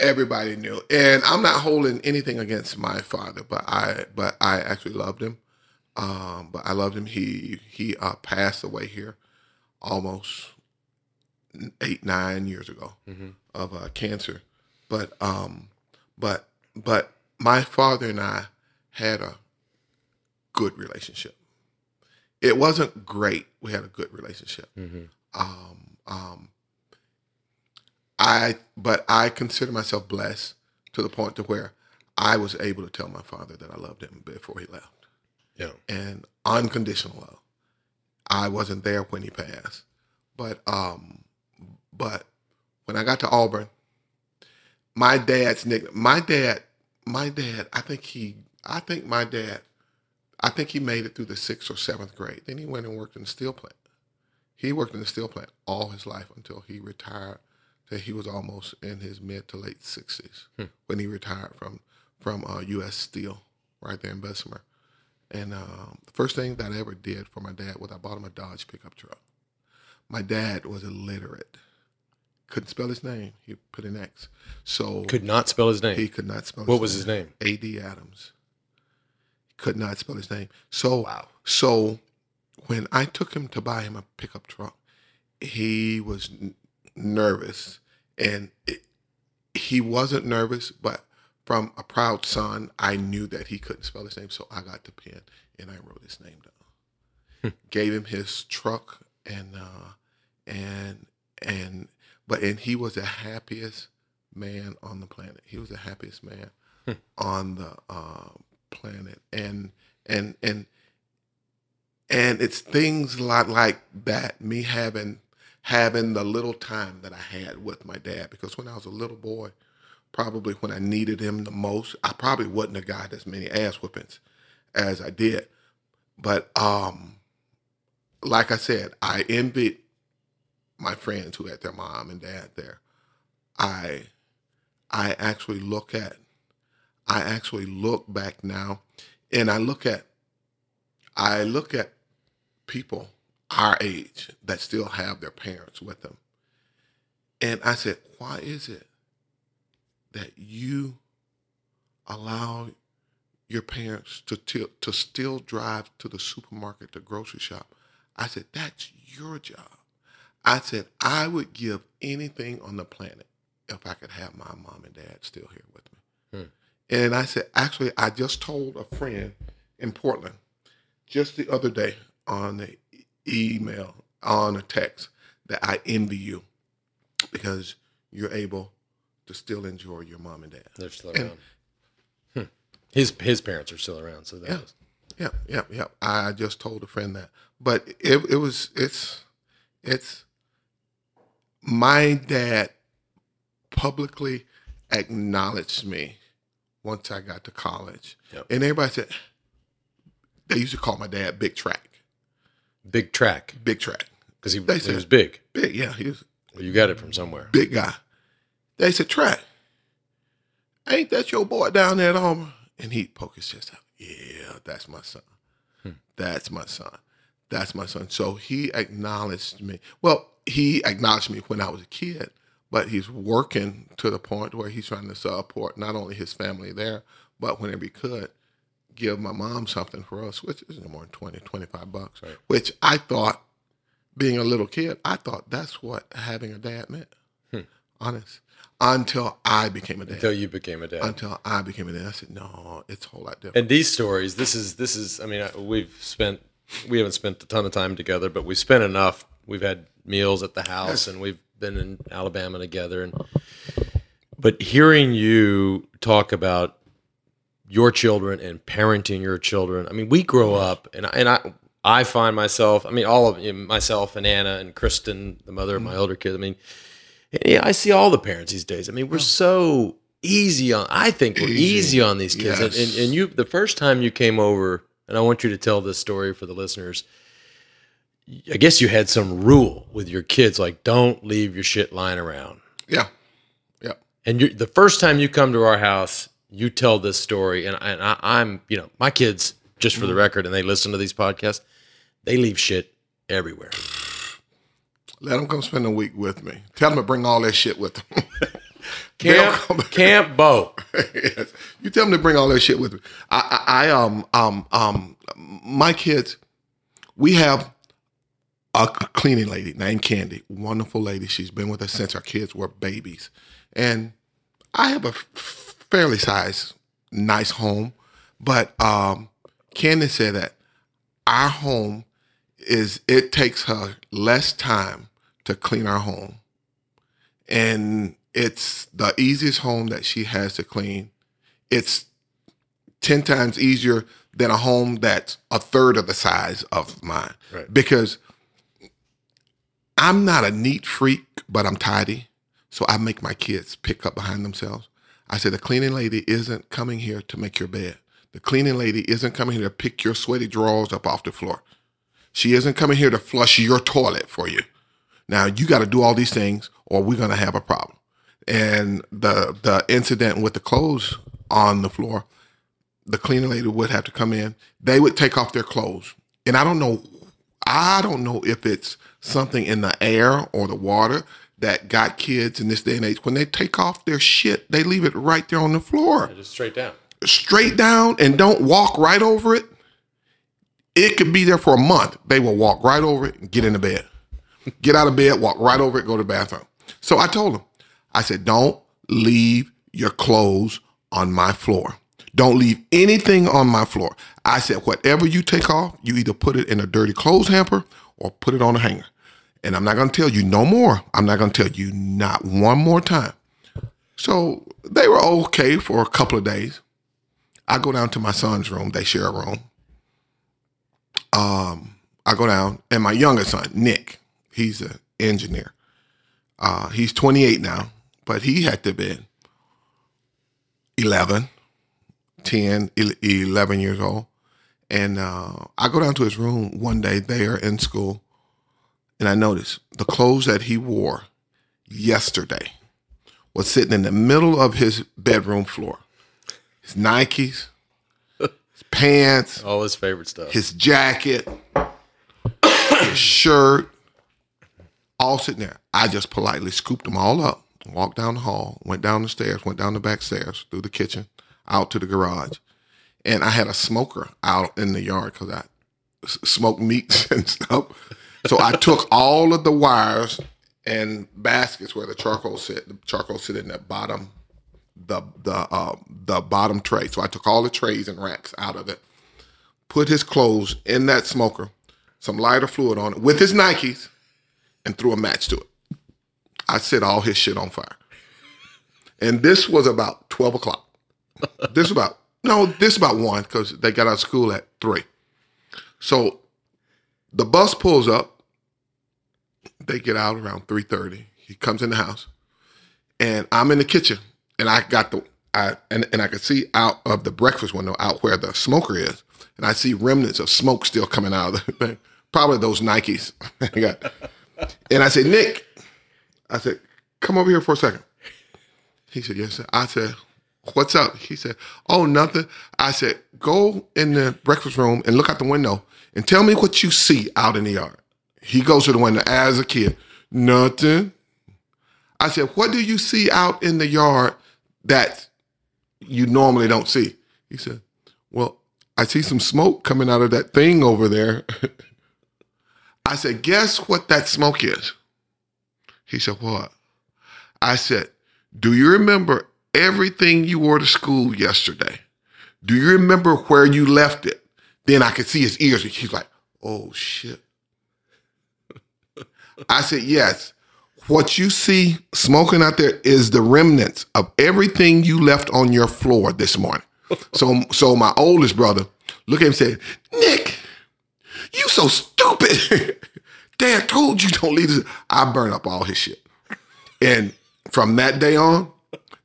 Everybody knew, and I'm not holding anything against my father, but I, but I actually loved him. Um, but I loved him. He he uh, passed away here almost eight nine years ago of uh, cancer. But um, but but my father and I had a good relationship it wasn't great. We had a good relationship. Um, um, I, but I consider myself blessed to the point to where I was able to tell my father that I loved him before he left, Yeah. and unconditional love. I wasn't there when he passed, but um, but when I got to Auburn, my dad's nick, my dad, my dad, I think he, I think my dad I think he made it through the sixth or seventh grade. Then he went and worked in the steel plant. He worked in the steel plant all his life until he retired. That he was almost in his mid to late sixties when he retired from from uh, U.S. Steel right there in Bessemer. And um, the first thing that I ever did for my dad was I bought him a Dodge pickup truck. My dad was illiterate, couldn't spell his name. He put an X, so Could not spell his name. he could not spell. what was his name? A.D. Adams. He Could not spell his name. So, Wow. so when I took him to buy him a pickup truck, he was n- nervous, and it, he wasn't nervous, but from a proud son, I knew that he couldn't spell his name, so I got the pen and I wrote his name down. Gave him his truck, and uh, and and but and he was the happiest man on the planet. He was the happiest man on the uh, planet, and and and and it's things like like that. Me having having the little time that I had with my dad, because when I was a little boy, probably when I needed him the most, I probably wouldn't have got as many ass whippings as I did. But um, like I said, I envied my friends who had their mom and dad there. I I actually look at I actually look back now and I look at I look at people our age that still have their parents with them. And I said, why is it that you allow your parents to til- to still drive to the supermarket, the grocery shop. I said, that's your job. I said, I would give anything on the planet if I could have my mom and dad still here with me. Hmm. And I said, actually, I just told a friend in Portland just the other day on the email, on a text, that I envy you because you're able to still enjoy your mom and dad. They're still And- around. Hmm. His his parents are still around, so that Yeah. was- Yeah, yeah, yeah. I just told a friend that, but it it was it's it's my dad publicly acknowledged me once I got to college, Yep. and everybody said they used to call my dad Big Track, big track Big Track, because he, They he said- was big. big. Yeah, he was Well, you got it from somewhere. big guy. They said, Track, ain't that your boy down there at Auburn? And he poked his chest out. Yeah, that's my son. Hmm. That's my son. That's my son. So he acknowledged me. Well, he acknowledged me when I was a kid, but he's working to the point where he's trying to support not only his family there, but whenever he could, give my mom something for us, which isn't more than 20, 25 bucks, Right. which I thought, being a little kid, I thought that's what having a dad meant. Hmm. Honest. Until I became a dad. Until you became a dad. Until I became a dad. I said, no, it's a whole lot different. and these stories, this is this is. I mean, we've spent we haven't spent a ton of time together, but we've spent enough. We've had meals at the house, and we've been in Alabama together. And but hearing you talk about your children and parenting your children, I mean, we grow up, and I, and I I find myself, I mean, all of you know, myself and Anna and Kristen, the mother of my mm-hmm. older kids. I mean, yeah, I see all the parents these days. I mean, we're so easy on. I think we're easy, Easy. on these kids. And, and, and you, the first time you came over, and I want you to tell this story for the listeners. I guess you had some rule with your kids, like don't leave your shit lying around. yeah. Yeah. And you the first time you come to our house, you tell this story, and, and I, I'm, you know, my kids, just for the record, and they listen to these podcasts, they leave shit everywhere. Let them come spend a week with me. Tell them to bring all that shit with them. Camp, Camp Bo. yes. You tell them to bring all that shit with me. I, I, I um um um my kids, we have a cleaning lady named Candy, wonderful lady. She's been with us since our kids were babies, and I have a fairly sized, nice home, but um, Candy said that our home is it takes her less time to clean our home and it's the easiest home that she has to clean. It's 10 times easier than a home that's a third of the size of mine. Right. Because I'm not a neat freak, but I'm tidy. So I make my kids pick up behind themselves. I said, the cleaning lady isn't coming here to make your bed. The cleaning lady isn't coming here to pick your sweaty drawers up off the floor. She isn't coming here to flush your toilet for you. Now you got to do all these things, or we're gonna have a problem. And the the incident with the clothes on the floor, the cleaning lady would have to come in. They would take off their clothes, and I don't know, I don't know if it's something in the air or the water that got kids in this day and age. When they take off their shit, they leave it right there on the floor Just straight down. straight down and don't walk right over it, it could be there for a month. They will walk right over it and get into bed. Get out of bed, walk right over it, go to the bathroom. So I told them, I said, don't leave your clothes on my floor. Don't leave anything on my floor. I said, whatever you take off, you either put it in a dirty clothes hamper or put it on a hanger. And I'm not going to tell you no more. I'm not going to tell you not one more time. So they were okay for a couple of days. I go down to my son's room. They share a room. Um, I go down, and my youngest son, Nick, he's an engineer. Uh, he's 28 now, but he had to have been 11, 10, 11 years old. And uh, I go down to his room one day They are in school, and I noticed the clothes that he wore yesterday was sitting in the middle of his bedroom floor. His Nikes, his pants, All his favorite stuff. his jacket, his shirt, all sitting there. I just politely scooped them all up, walked down the hall, went down the stairs, went down the back stairs, through the kitchen. out to the garage, and I had a smoker out in the yard because I smoke meats and stuff. So I took all of the wires and baskets where the charcoal sit. The charcoal sit in the bottom, the the uh, the bottom tray. So I took all the trays and racks out of it. Put his clothes in that smoker, some lighter fluid on it with his Nikes, and threw a match to it. I set all his shit on fire. And this was about 12 o'clock. This about, no, this about one because they got out of school at three. So the bus pulls up. They get out around 3.30. He comes in the house and I'm in the kitchen and I got the, I, and, and I could see out of the breakfast window out where the smoker is. And I see remnants of smoke still coming out of the thing. Probably those Nikes. I got. And I said, Nick, I said, come over here for a second. He said, yes, sir. I said, what's up? He said, oh, nothing. I said, go in the breakfast room and look out the window and tell me what you see out in the yard. He goes to the window as a kid. Nothing. I said, what do you see out in the yard that you normally don't see? He said, well, I see some smoke coming out of that thing over there. I said, guess what that smoke is? He said, what? I said, do you remember everything you wore to school yesterday? Do you remember where you left it? Then I could see his ears. He's like, oh shit. I said, yes. What you see smoking out there is the remnants of everything you left on your floor this morning. So, so my oldest brother looked at him and said, Nick, you so stupid. Dad told you don't leave this. I burn up all his shit. And from that day on,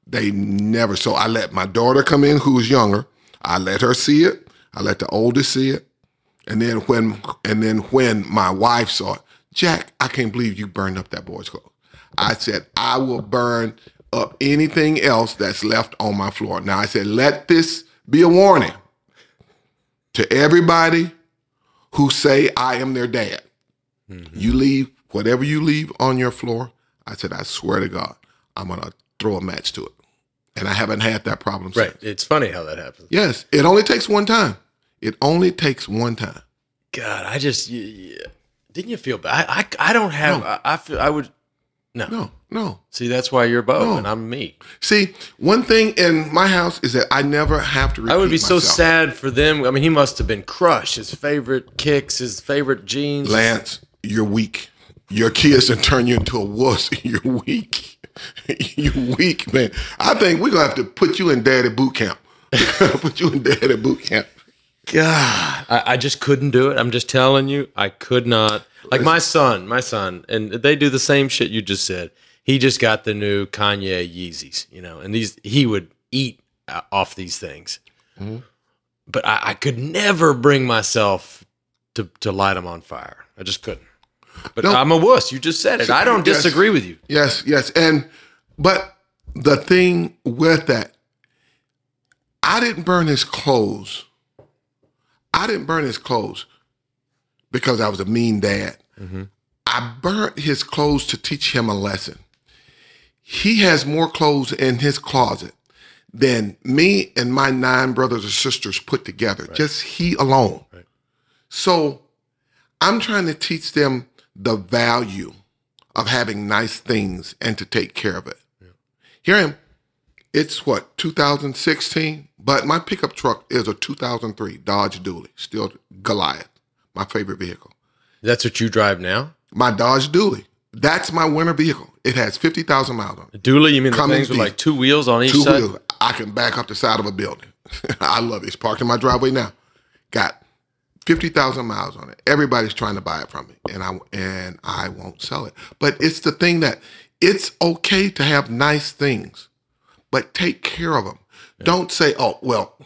they never. So I let my daughter come in, who was younger. I let her see it. I let the oldest see it. And then when and then when my wife saw it, Jack, I can't believe you burned up that boy's clothes. I said, I will burn up anything else that's left on my floor. Now I said, let this be a warning to everybody who say I am their dad. Mm-hmm. You leave whatever you leave on your floor. I said, I swear to God, I'm gonna throw a match to it. And I haven't had that problem since. Right. It's funny how that happens. Yes, it only takes one time. It only takes one time. God, I just didn't you feel bad? I I, I don't have. I, I feel I would. No. No, no. See, that's why you're Bo No. and I'm me. See, one thing in my house is that I never have to repeat I would be so sad for them. I mean, he must have been crushed. His favorite kicks, his favorite jeans. Lance, you're weak. Your kids can turn you into a wuss. You're weak. you're weak, man. I think we're gonna have to put you in daddy boot camp. put you in daddy boot camp. God, I, I just couldn't do it. I'm just telling you, I could not. Like my son, my son, and they do the same shit you just said. He just got the new Kanye Yeezys, you know, and these he would eat uh, off these things. But I, I could never bring myself to to light them on fire. I just couldn't. But No. I'm a wuss. You just said it. I don't Yes. disagree with you. Yes, yes. And but the thing with that, I didn't burn his clothes. I didn't burn his clothes because I was a mean dad. Mm-hmm. I burnt his clothes to teach him a lesson. He has more clothes in his closet than me and my nine brothers and sisters put together, just he alone. So I'm trying to teach them the value of having nice things and to take care of it. Here I am. It's what, 2016? But my pickup truck is a 2003 Dodge Dually, still Goliath, my favorite vehicle. That's what you drive now. My Dodge Dually, that's my winter vehicle. It has 50,000 miles on it. Dually, you mean the Cummins things with like two wheels on each Two side? wheels. I can back up the side of a building. I love it. It's parked in my driveway now. Got 50,000 miles on it. Everybody's trying to buy it from me and I and I won't sell it. But it's the thing that it's okay to have nice things, but take care of them. Don't say, "Oh, well,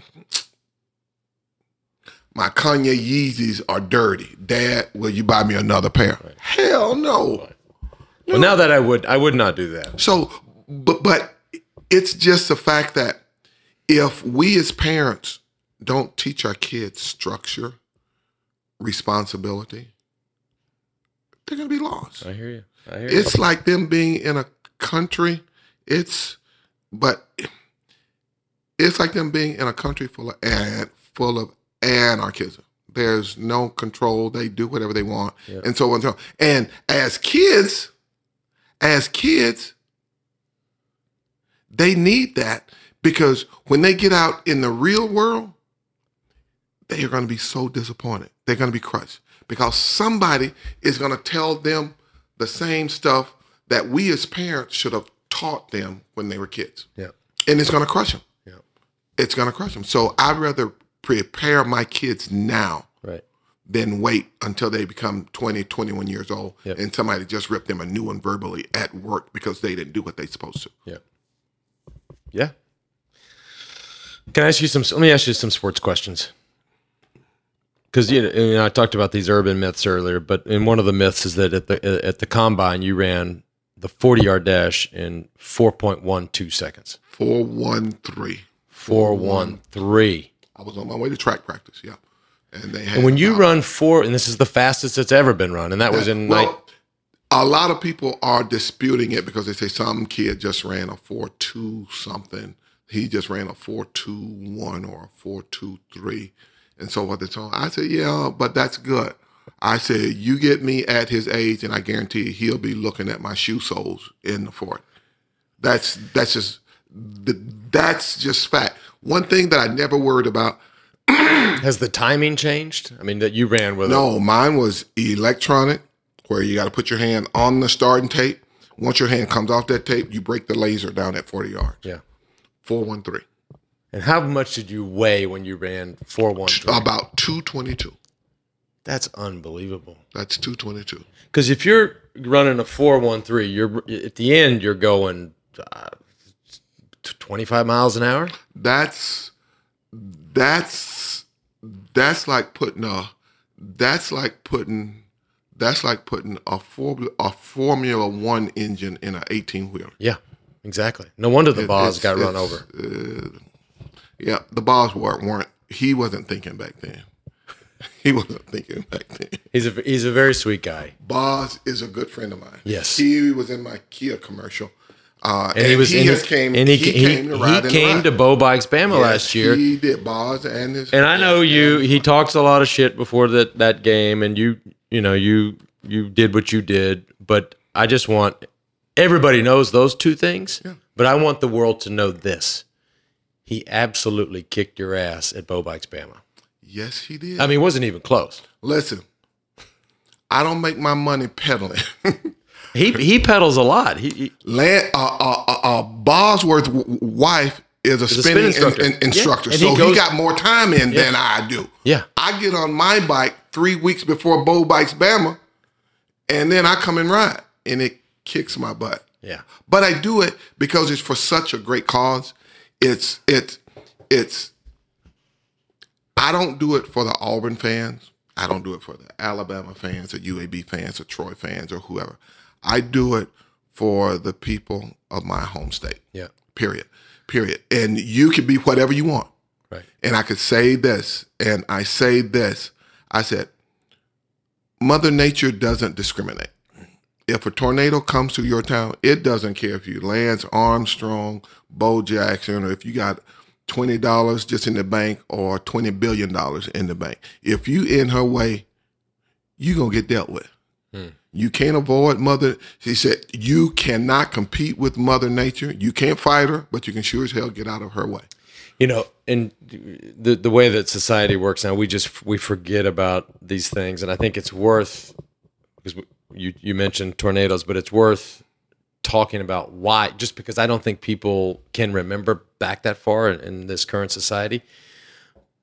my Kanye Yeezys are dirty. Dad, will you buy me another pair?" Hell no. Well, now that I would, I would not do that. So, but but it's just the fact that if we as parents don't teach our kids structure, responsibility, they're gonna be lost. I hear you. I hear you. It's like them being in a country. It's but it's like them being in a country full of full of anarchism. There's no control. They do whatever they want, Yeah. and so on and so on. And as kids, as kids, they need that because when they get out in the real world, they are going to be so disappointed. They're going to be crushed because somebody is going to tell them the same stuff that we as parents should have taught them when they were kids. Yeah. And it's going to crush them. It's going to crush them. So I'd rather prepare my kids now Right. than wait until they become 20, 21 years old Yep. and somebody just ripped them a new one verbally at work because they didn't do what they supposed to. Yeah. Yeah. Can I ask you some? Let me ask you some sports questions. Because you know, you know, I talked about these urban myths earlier, but and one of the myths is that at the at the combine you ran the forty yard dash in four point one two seconds. Four one three. I was on my way to track practice, yeah. And they had And when you about- run four, and this is the fastest it's ever been run, and that was in well, night. a lot of people are disputing it because they say some kid just ran a four two something. He just ran a four two one or a four two three, and so what? It's on. I said, yeah, but that's good. I said, you get me at his age, and I guarantee you, he'll be looking at my shoe soles in the fort. That's that's just that's just fact. One thing that I never worried about. Has the timing changed? I mean, that you ran with. No, mine was electronic, where you got to put your hand on the starting tape. Once your hand comes off that tape, you break the laser down at 40 yards. Yeah. 413. And how much did you weigh when you ran four one three? About 222. That's unbelievable. That's 222. Because if you're running a four one three, you're at the end you're going uh, twenty five miles an hour. That's that's that's like putting a that's like putting that's like putting a for, a Formula One engine in an 18 wheeler. Yeah, exactly. No wonder the Boz It's- got run over. uh, yeah, the Boz weren't, weren't. He wasn't thinking back then. He wasn't thinking back then. He's a he's a very sweet guy. Boz is a good friend of mine. Yes. he was in my Kia commercial, uh, And he was he and has he, came. and he, he, he, came to he in came to Bo Bikes Bama Yes, last year. He did Boz and his. and I know you. He talks a lot of shit before that that game, and you you know you you did what you did. But I just want everybody knows those two things. Yeah. But I want the world to know this: he absolutely kicked your ass at Bo Bikes Bama. Yes, he did. I mean, it wasn't even close. Listen, I don't make my money peddling. He he pedals a lot. He, he Land, uh, uh, uh, Bosworth's w- wife is a a spin spinning instructor. in- in- instructor, Yeah, so he he, got more time in than I do. yeah. I get on my bike three weeks before Bo Bikes Bama, and then I come and ride, and it kicks my butt. Yeah. But I do it because it's for such a great cause. It's it's it's. I don't do it for the Auburn fans. I don't do it for the Alabama fans or UAB fans or Troy fans or whoever. I do it for the people of my home state. Yeah. Period. Period. And you can be whatever you want. Right. And I could say this, and I say this. I said, Mother Nature doesn't discriminate. If a tornado comes to your town, it doesn't care if you Lance Armstrong, Bo Jackson, or if you got twenty dollars just in the bank or twenty billion dollars in the bank. If you in her way, you gonna get dealt with. Hmm. You can't avoid mother. She said you cannot compete with Mother Nature. You can't fight her, but you can sure as hell get out of her way. You know, and the the way that society works now, we just we forget about these things, and I think it's worth because you you mentioned tornadoes, but it's worth talking about why. Just because I don't think people can remember back that far in, in this current society.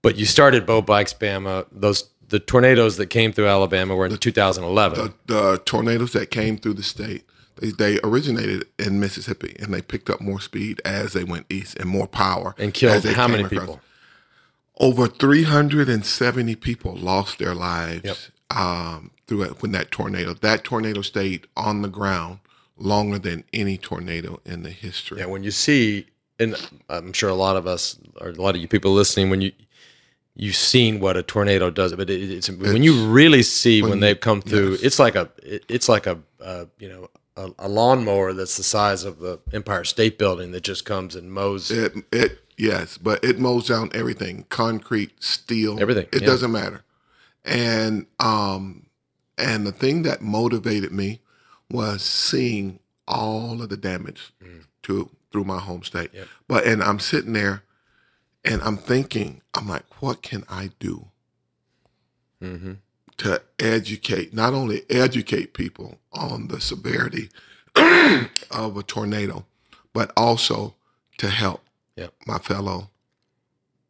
But you started Bo Bikes Bama. Those the tornadoes that came through Alabama were in 2011. the, the tornadoes that came through the state, they, they originated in Mississippi and they picked up more speed as they went east and more power. and killed how many across. people? Over 370 people lost their lives um, through it when that tornado. That tornado stayed on the ground longer than any tornado in the history. Yeah, when you see, and I'm sure a lot of us, or a lot of you people listening, when you you've seen what a tornado does, but it, it's when you really see when, when they come through, yes. it's like a, it- it's like a, uh, you know, a, a lawnmower that's the size of the Empire State Building that just comes and mows. It it Yes, but it mows down everything: concrete, steel, Everything, It yeah. doesn't matter. And um, and the thing that motivated me was seeing all of the damage to through my home state. Mm. Yep. But and I'm sitting there, and I'm thinking, I'm like, what can I do Mm-hmm. to educate, not only educate people on the severity of a tornado, but also to help Yep. my fellow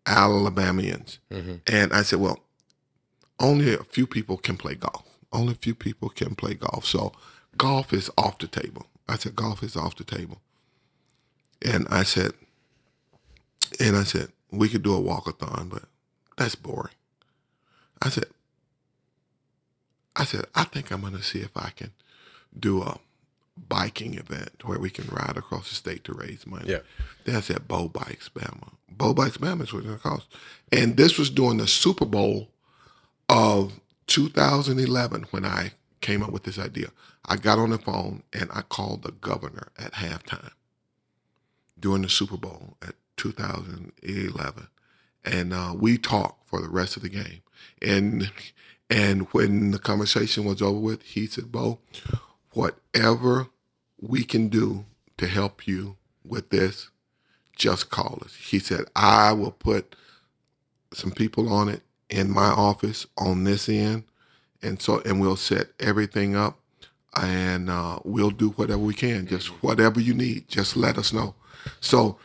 Alabamians. Mm-hmm. And I said, well, only a few people can play golf. Only a few people can play golf. So golf is off the table. I said, golf is off the table. And I said, and I said, we could do a walkathon, but that's boring. I said, I said, I think I'm gonna see if I can do a biking event where we can ride across the state to raise money. Yeah. Then I said, Bo Bikes Bama. Bo Bikes Bama is what it's gonna cost. And this was during the Super Bowl of 2011 when I came up with this idea. I got on the phone and I called the governor at halftime during the Super Bowl at 2011, and uh, we talked for the rest of the game. And and when the conversation was over with, he said, "Bo, whatever we can do to help you with this, just call us." He said, "I will put some people on it in my office on this end, and so and we'll set everything up." And uh, we'll do whatever we can. Just whatever you need, just let us know. So,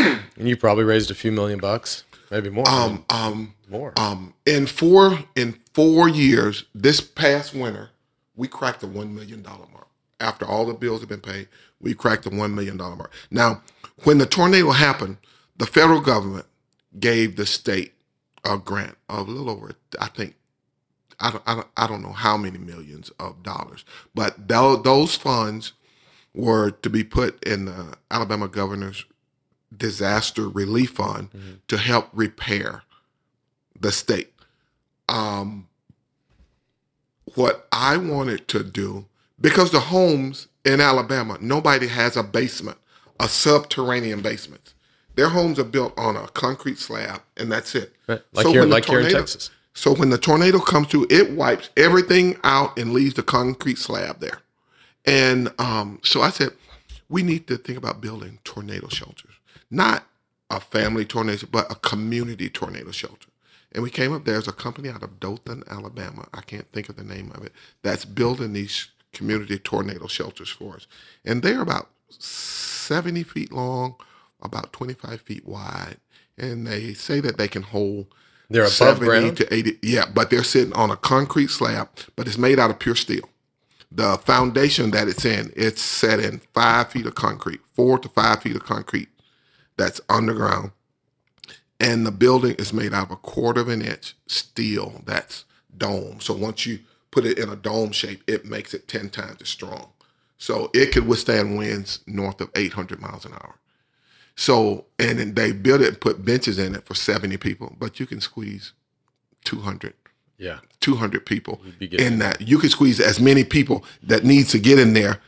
And you probably raised a few million bucks, maybe more. um, um, more. Um, in four in four years, this past winter, we cracked the one million dollar mark. After all the bills have been paid, we cracked the one million dollar mark. Now, when the tornado happened, the federal government gave the state a grant of a little over, I think, I don't, I don't, I don't know how many millions of dollars, but tho- those funds were to be put in the Alabama governor's disaster relief fund to help repair the state. Um, what I wanted to do, because the homes in Alabama, nobody has a basement, a subterranean basement. Their homes are built on a concrete slab, and that's it. Right. Like So here, like here in tornado- Texas. So when the tornado comes through, it wipes everything out and leaves the concrete slab there. And um, so I said, we need to think about building tornado shelters, not a family tornado, but a community tornado shelter. And we came up, there's a company out of Dothan, Alabama. I can't think of the name of it, that's building these community tornado shelters for us. And they're about 70 feet long, about 25 feet wide. And they say that they can hold They're above 70 ground. to 80. Yeah, but they're sitting on a concrete slab, but it's made out of pure steel. The foundation that it's in, it's set in five feet of concrete, four to five feet of concrete that's underground. And the building is made out of a quarter of an inch steel that's dome. So once you put it in a dome shape, it makes it 10 times as strong. So it could withstand winds north of 800 miles an hour. So, and they built it and put benches in it for 70 people, but you can squeeze 200, Yeah. 200 people in that. You can squeeze as many people that needs to get in there.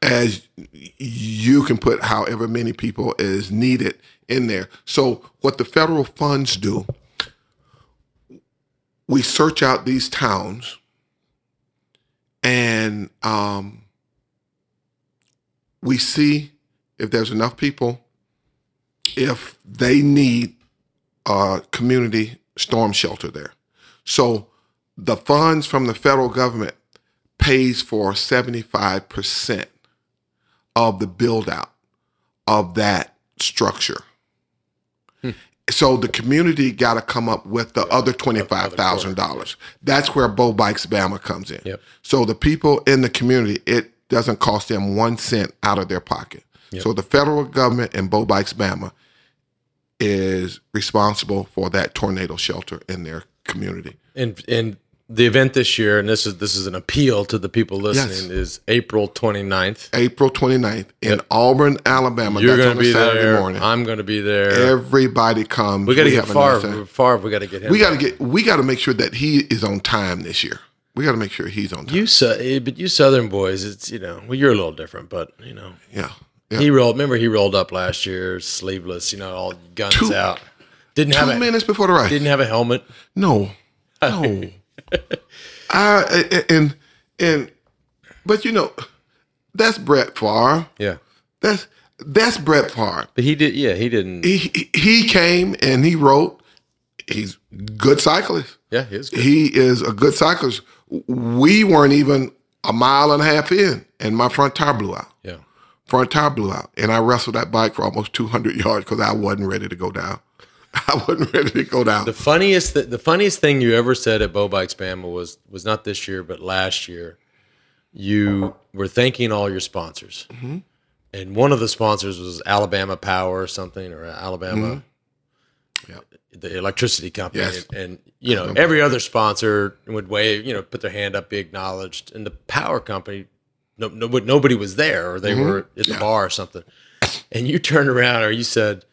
As you can put however many people is needed in there. So what the federal funds do, we search out these towns and um, we see if there's enough people, if they need a community storm shelter there. So the funds from the federal government pays for 75% of the build out of that structure. So the community got to come up with the other $25,000. That's where Bo Bikes Bama comes in. Yep. So the people in the community, it doesn't cost them one cent out of their pocket. So the federal government and Bo Bikes Bama is responsible for that tornado shelter in their community. And and the event this year, and this is this is an appeal to the people listening, is April 29th. April 29th in Auburn, Alabama. You're That's going to be Saturday there. morning. I'm going to be there. Everybody comes. we got to get have far. Far. We got to get him. We got to get. We got to make sure that he is on time this year. We got to make sure he's on time. you. Su- eh, but you Southern boys, it's you know, well, you're a little different, but you know, yeah, Yeah. He rolled. Remember, he rolled up last year, sleeveless. You know, all guns Two- out. Didn't have Two a minutes before the race. didn't have a helmet. No, no. I and and but you know that's Brett Favre. Yeah, That's that's Brett Favre. but he did. Yeah, he didn't. He he- came and he wrote. He's good cyclist. yeah, he was good. He is a good cyclist. We weren't even a mile and a half in, and my front tire blew out. Yeah, Front tire blew out, and I wrestled that bike for almost 200 yards because I wasn't ready to go down. I wasn't ready to go down. the funniest th- the funniest thing you ever said at Bo Bikes Bama was was not this year, but last year. You were thanking all your sponsors, Mm-hmm. and one of the sponsors was Alabama Power or something, or Alabama. Yep. the electricity company Yes. and, and, you know every other sponsor would wave you know put their hand up be acknowledged and the power company no, no nobody was there or they were at the bar or something and you turned around or you said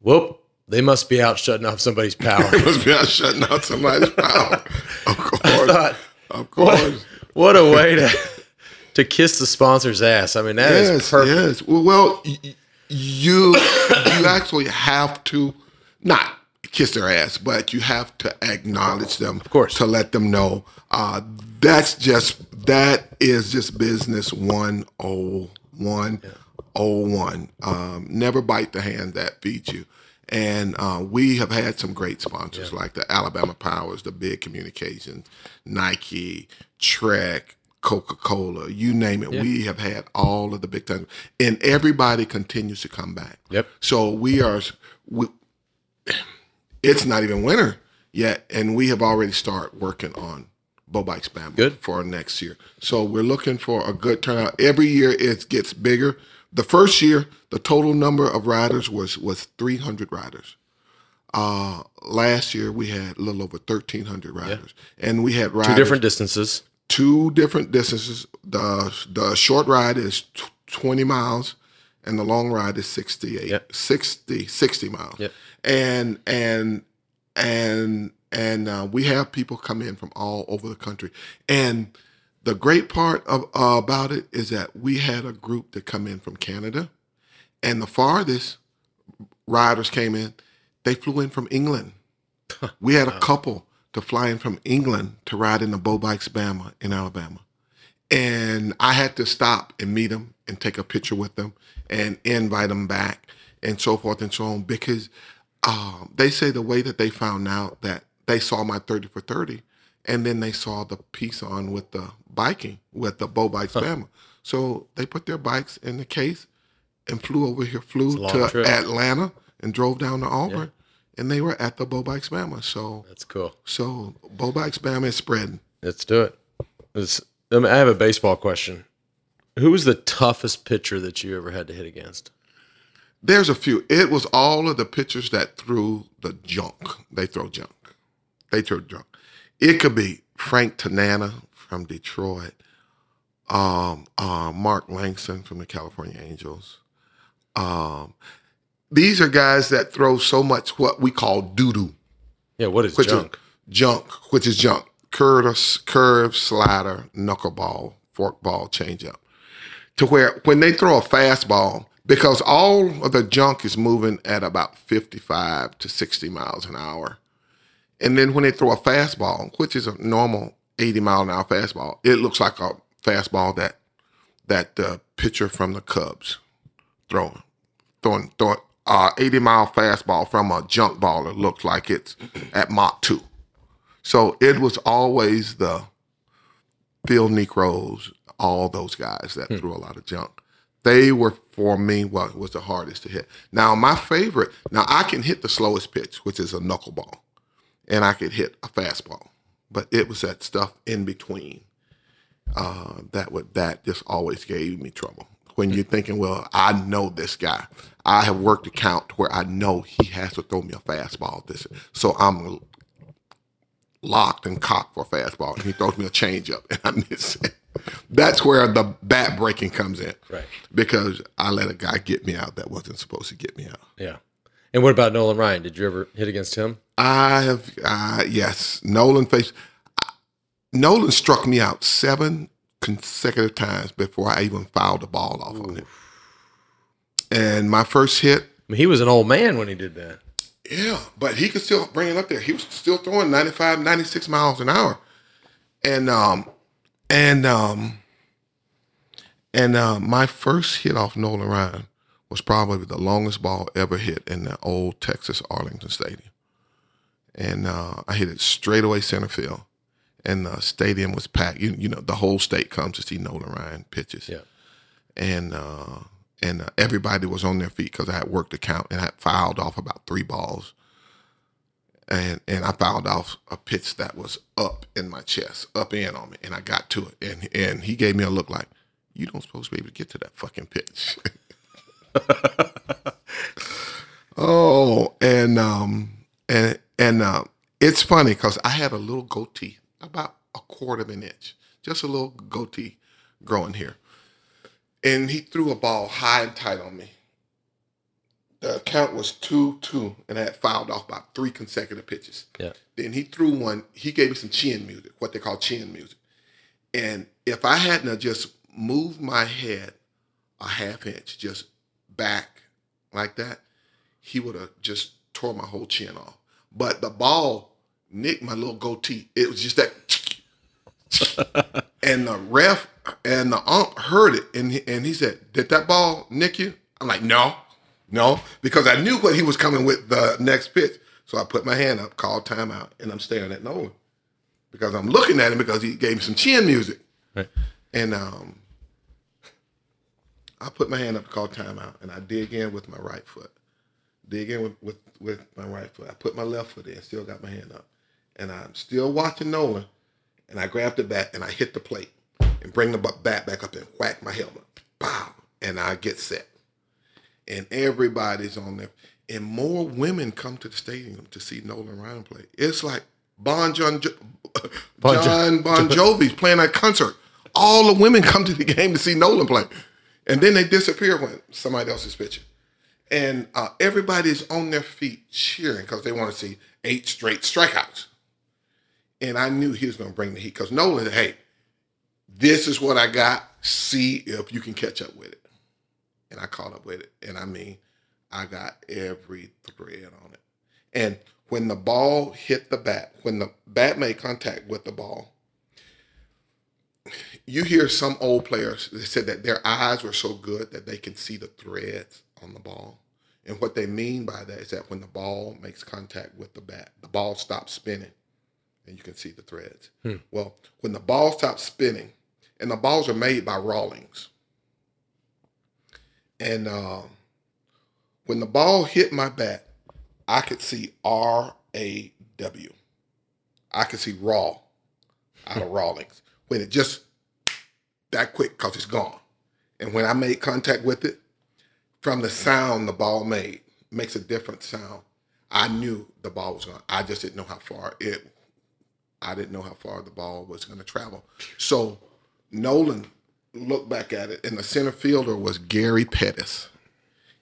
whoop they must be out shutting off somebody's power they must be out shutting off somebody's power. Of course. thought, of course. what a way to to kiss the sponsor's ass i mean that is yes, perfect yes. Well, well, y- y- you you actually have to not kiss their ass, but you have to acknowledge them, of course. to let them know uh, that's just that is just business one oh one oh one. Um, never bite the hand that feeds you. And uh, we have had some great sponsors like the Alabama Powers, the Big Communications, Nike, Trek, Coca Cola, you name it. We have had all of the big time, and everybody continues to come back. Yep. So we are, we, it's not even winter yet, and we have already started working on Bo Bikes Bama Good. for next year. So we're looking for a good turnout. Every year it gets bigger. The first year, the total number of riders was was 300 riders. Uh, last year we had a little over 1,300 riders, and we had riders two different distances two different distances. The the short ride is 20 miles and the long ride is 68 Yep. 60 60 miles. Yep. And and and and uh, we have people come in from all over the country. And the great part of uh, about it is that we had a group that come in from Canada and the farthest riders came in, they flew in from England. We had a couple to fly in from England to ride in the Bo Bikes Bama in Alabama. And I had to stop and meet them and take a picture with them and invite them back and so forth and so on because um, they say the way that they found out that they saw my 30 for 30 and then they saw the piece on with the biking with the Bo Bikes Bama. So they put their bikes in the case and flew over here, flew to trip. Atlanta and drove down to Auburn. And they were at the Bo Bikes Bama. So that's cool so Bo Bikes Bama is spreading. Let's do it. Let's, I, mean, I have a baseball question. Who was the toughest pitcher that you ever had to hit against? There's a few. It was all of the pitchers that threw the junk. They throw junk. They throw junk. It could be Frank Tanana from Detroit, um, uh, Mark Langston from the California Angels. Um, these are guys that throw so much what we call doo doo. Yeah, what is which junk? is junk, which is junk. Curve, curve, slider, knuckleball, forkball, changeup. To where when they throw a fastball, because all of the junk is moving at about 55 to 60 miles an hour. And then when they throw a fastball, which is a normal 80 mile an hour fastball, it looks like a fastball that that the pitcher from the Cubs throwing, throwing, throwing uh, 80 mile fastball from a junk baller looks like it's at Mach 2. So it was always the Phil Niekros, all those guys that threw a lot of junk. They were for me what was the hardest to hit. Now my favorite, now I can hit the slowest pitch, which is a knuckleball, and I could hit a fastball, but it was that stuff in between uh, that would that just always gave me trouble. When you're thinking, well, I know this guy. I have worked a count where I know he has to throw me a fastball. This, so I'm locked and cocked for a fastball, and he throws me a changeup, and I miss it. That's where the bat breaking comes in, Right. Because I let a guy get me out that wasn't supposed to get me out. Yeah. And what about Nolan Ryan? Did you ever hit against him? I have, uh, yes, Nolan faced. Nolan struck me out seven consecutive times before I even fouled the ball off on him. and my first hit, I mean, he was an old man when he did that. yeah, but he could still bring it up there. He was still throwing 95, 96 miles an hour. And um and um and uh, my first hit off Nolan Ryan was probably the longest ball ever hit in the old Texas Arlington Stadium. And uh, I hit it straight away center field. And the stadium was packed. You, you know, the whole state comes to see Nolan Ryan pitches Yeah. and uh, and uh, everybody was on their feet because I had worked the count and I had fouled off about three balls, and and I fouled off a pitch that was up in my chest, up in on me, and I got to it, and and he gave me a look like, you don't supposed to be able to get to that fucking pitch. oh, and um and and uh, it's funny because I had a little goatee, about a quarter of an inch, just a little goatee growing here and he threw a ball high and tight on me. The count was 2 2, and I had fouled off about three consecutive pitches. Yeah. Then he threw one, he gave me some chin music, what they call chin music. And if I hadn't just moved my head a half inch, just back like that, he would have just tore my whole chin off. But the ball nicked my little goatee. It was just that and the ref and the ump heard it, and he, and he said, "Did that ball nick you?" I'm like, "No, no," because I knew what he was coming with the next pitch. So I put my hand up, called timeout, and I'm staring at Nolan because I'm looking at him because he gave me some chin music, Right. and um, I put my hand up, to call timeout, and I dig in with my right foot. Dig in with, with, with my right foot. I put my left foot in, still got my hand up. And I'm still watching Nolan, and I grab the bat and I hit the plate and bring the bat back up and whack my helmet. Pow! And I get set. And everybody's on there. And more women come to the stadium to see Nolan Ryan play. It's like Bon John, jo- Bon Jo- John Bon Jovi's playing a concert. All the women come to the game to see Nolan play. And then they disappear when somebody else is pitching. And uh, everybody's on their feet cheering because they want to see eight straight strikeouts. And I knew he was going to bring the heat because Nolan, hey, this is what I got. See if you can catch up with it. And I caught up with it. And I mean, I got every thread on it. And when the ball hit the bat, when the bat made contact with the ball, you hear some old players that said that their eyes were so good that they can see the threads on the ball. And what they mean by that is that when the ball makes contact with the bat, the ball stops spinning and you can see the threads. Well, when the ball stops spinning, and the balls are made by Rawlings, and um, when the ball hit my bat, I could see R A W. I could see raw out of Rawlings when it just that quick because it's gone. And when I made contact with it, from the sound the ball made makes a different sound. I knew the ball was gone. I just didn't know how far it. I didn't know how far the ball was going to travel. So Nolan looked back at it, and the center fielder was Gary Pettis.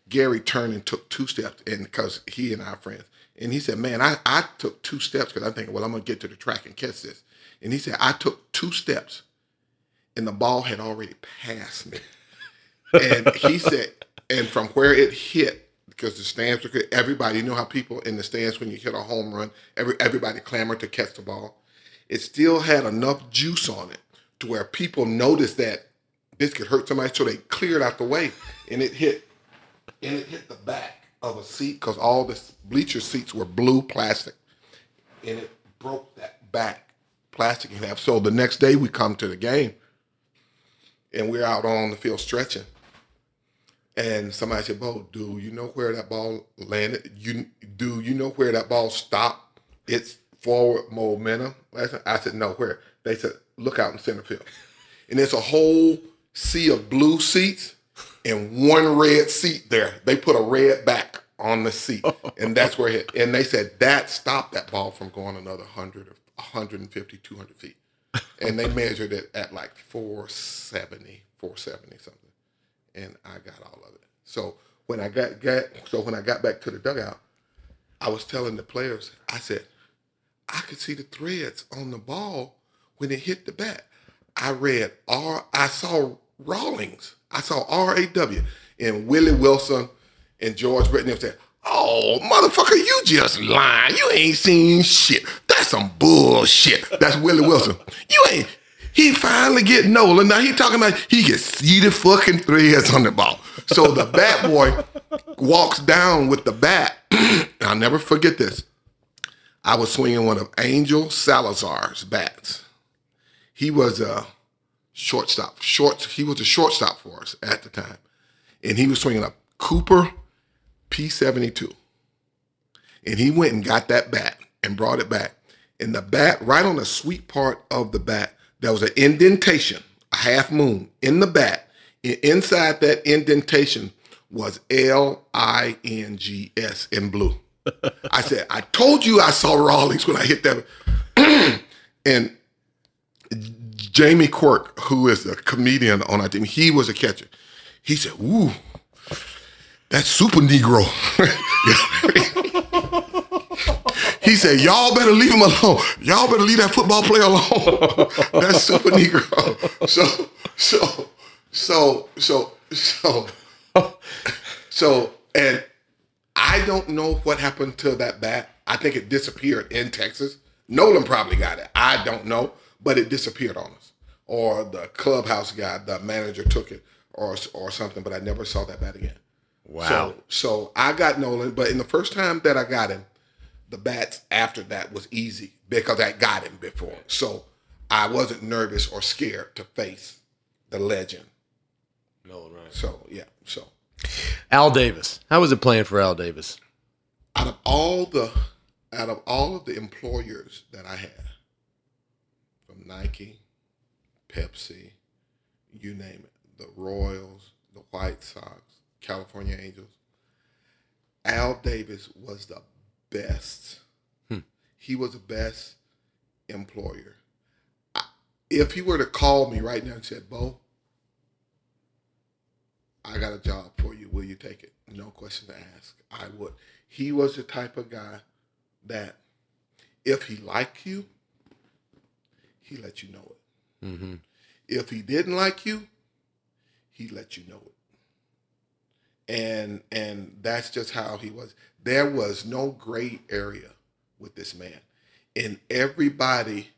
Gary turned and took two steps, and because he and I are friends, and he said, "Man, I, I took two steps because I'm thinking, well, I'm gonna get to the track and catch this." And he said, "I took two steps, and the ball had already passed me." and he said, and from where it hit, because the stands were good, everybody you know how people in the stands when you hit a home run, every everybody clamored to catch the ball. It still had enough juice on it to where people noticed that this could hurt somebody, so they cleared out the way, and it hit, and it hit the back of a seat because all the bleacher seats were blue plastic, and it broke that back plastic in half. So the next day we come to the game, and we're out on the field stretching, and somebody said, "Bo, do you know where that ball landed? You do you know where that ball stopped? Its forward momentum." I said, "No, where?" They said, "Look out in center field," and it's a whole sea of blue seats and one red seat there. They put a red back on the seat, and that's where it hit. And they said that stopped that ball from going another 100 or 150, 200 feet. And they measured it at like 470, 470 something. And I got all of it. So when I got, got so when I got back to the dugout, I was telling the players, I said, I could see the threads on the ball when it hit the bat. I read R. I saw Rawlings. I saw R A W, And Willie Wilson and George Britton said, Oh, motherfucker, you just lying. You ain't seen shit. Some bullshit. That's Willie Wilson. You ain't. He finally get Nolan. Now he talking about he see the fucking threads on the ball. So the bat boy walks down with the bat. I'll never forget this. I was swinging one of Angel Salazar's bats. He was a shortstop. Short. He was a shortstop for us at the time, and he was swinging a Cooper P72. And he went and got that bat and brought it back. And the bat, right on the sweet part of the bat, there was an indentation, a half moon in the bat. And inside that indentation was L I N G S in blue. I said, I told you I saw Rawlings when I hit that. and Jamie Quirk, who is a comedian on our team, he was a catcher. He said, Ooh, that's super Negro. he said, Y'all better leave him alone. Y'all better leave that football player alone. that's super Negro. So, so, so, so, so, so, and I don't know what happened to that bat. I think it disappeared in Texas. Nolan probably got it. I don't know, but it disappeared on us. Or the clubhouse guy, the manager took it, or or something. But I never saw that bat again. Wow. So, so I got Nolan, but in the first time that I got him, the bats after that was easy because I got him before. So I wasn't nervous or scared to face the legend. Nolan Ryan. So yeah, so Al Davis. How was it playing for Al Davis? out of all the out of all of the employers that I had, from Nike, Pepsi, you name it, the Royals, the White Sox, California Angels, Al Davis was the best. He was the best employer. I, if he were to call me right now and said, "Bo, I got a job for you. Will you take it?" No question to ask. I would. He was the type of guy that if he liked you, he let you know it. Mm-hmm. If he didn't like you, he let you know it. And and that's just how he was. There was no gray area with this man. And everybody,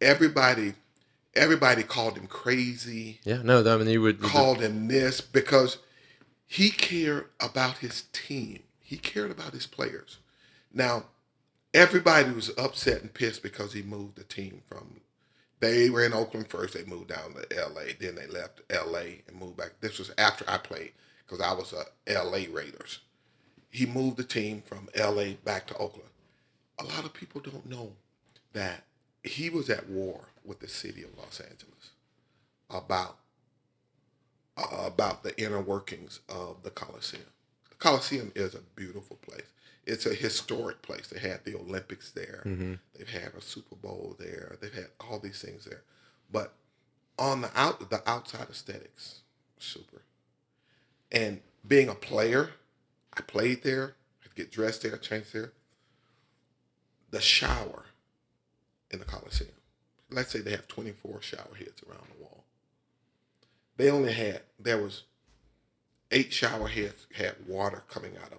everybody, everybody called him crazy, Yeah, no, I mean, you would. called him this because he cared about his team. He cared about his players. Now, everybody was upset and pissed because he moved the team from. They were in Oakland first. They moved down to L.A. Then they left L.A. and moved back. This was after I played because I was a L.A. Raiders. He moved the team from L.A. back to Oakland. A lot of people don't know that he was at war with the city of Los Angeles about uh, about the inner workings of the Coliseum. The Coliseum is a beautiful place. It's a historic place. They had the Olympics there. They've had a Super Bowl there. They've had all these things there. But on the out the outside aesthetics, super. And being a player, I played there. I'd get dressed there, changed there. The shower in the Coliseum. Let's say they have 24 shower heads around the wall they only had there was eight shower heads had water coming out of them.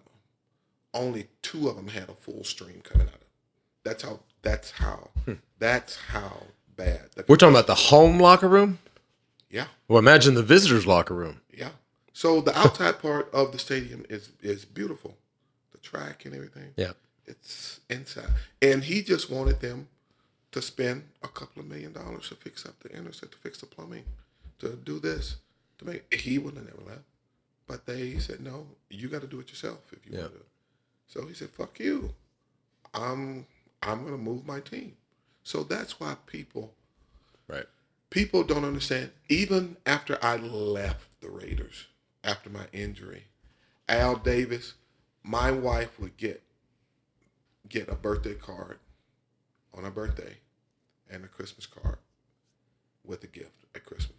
Only two of them had a full stream coming out of them. That's how. That's how. Hmm. That's how bad. The, We're talking about the home locker room. yeah, Well, imagine the visitors' locker room. yeah. So the outside part of the stadium is is beautiful, the track and everything. Yeah. It's inside, and he just wanted them to spend a couple of million dollars to fix up the internet, to fix the plumbing, to do this, to make. He would have never left, but they said no. You got to do it yourself if you Yeah. want to. So he said, "Fuck you. I'm I'm gonna move my team." So that's why people Right. people don't understand. Even after I left the Raiders, after my injury, Al Davis, my wife would get get a birthday card on her birthday and a Christmas card with a gift at Christmas.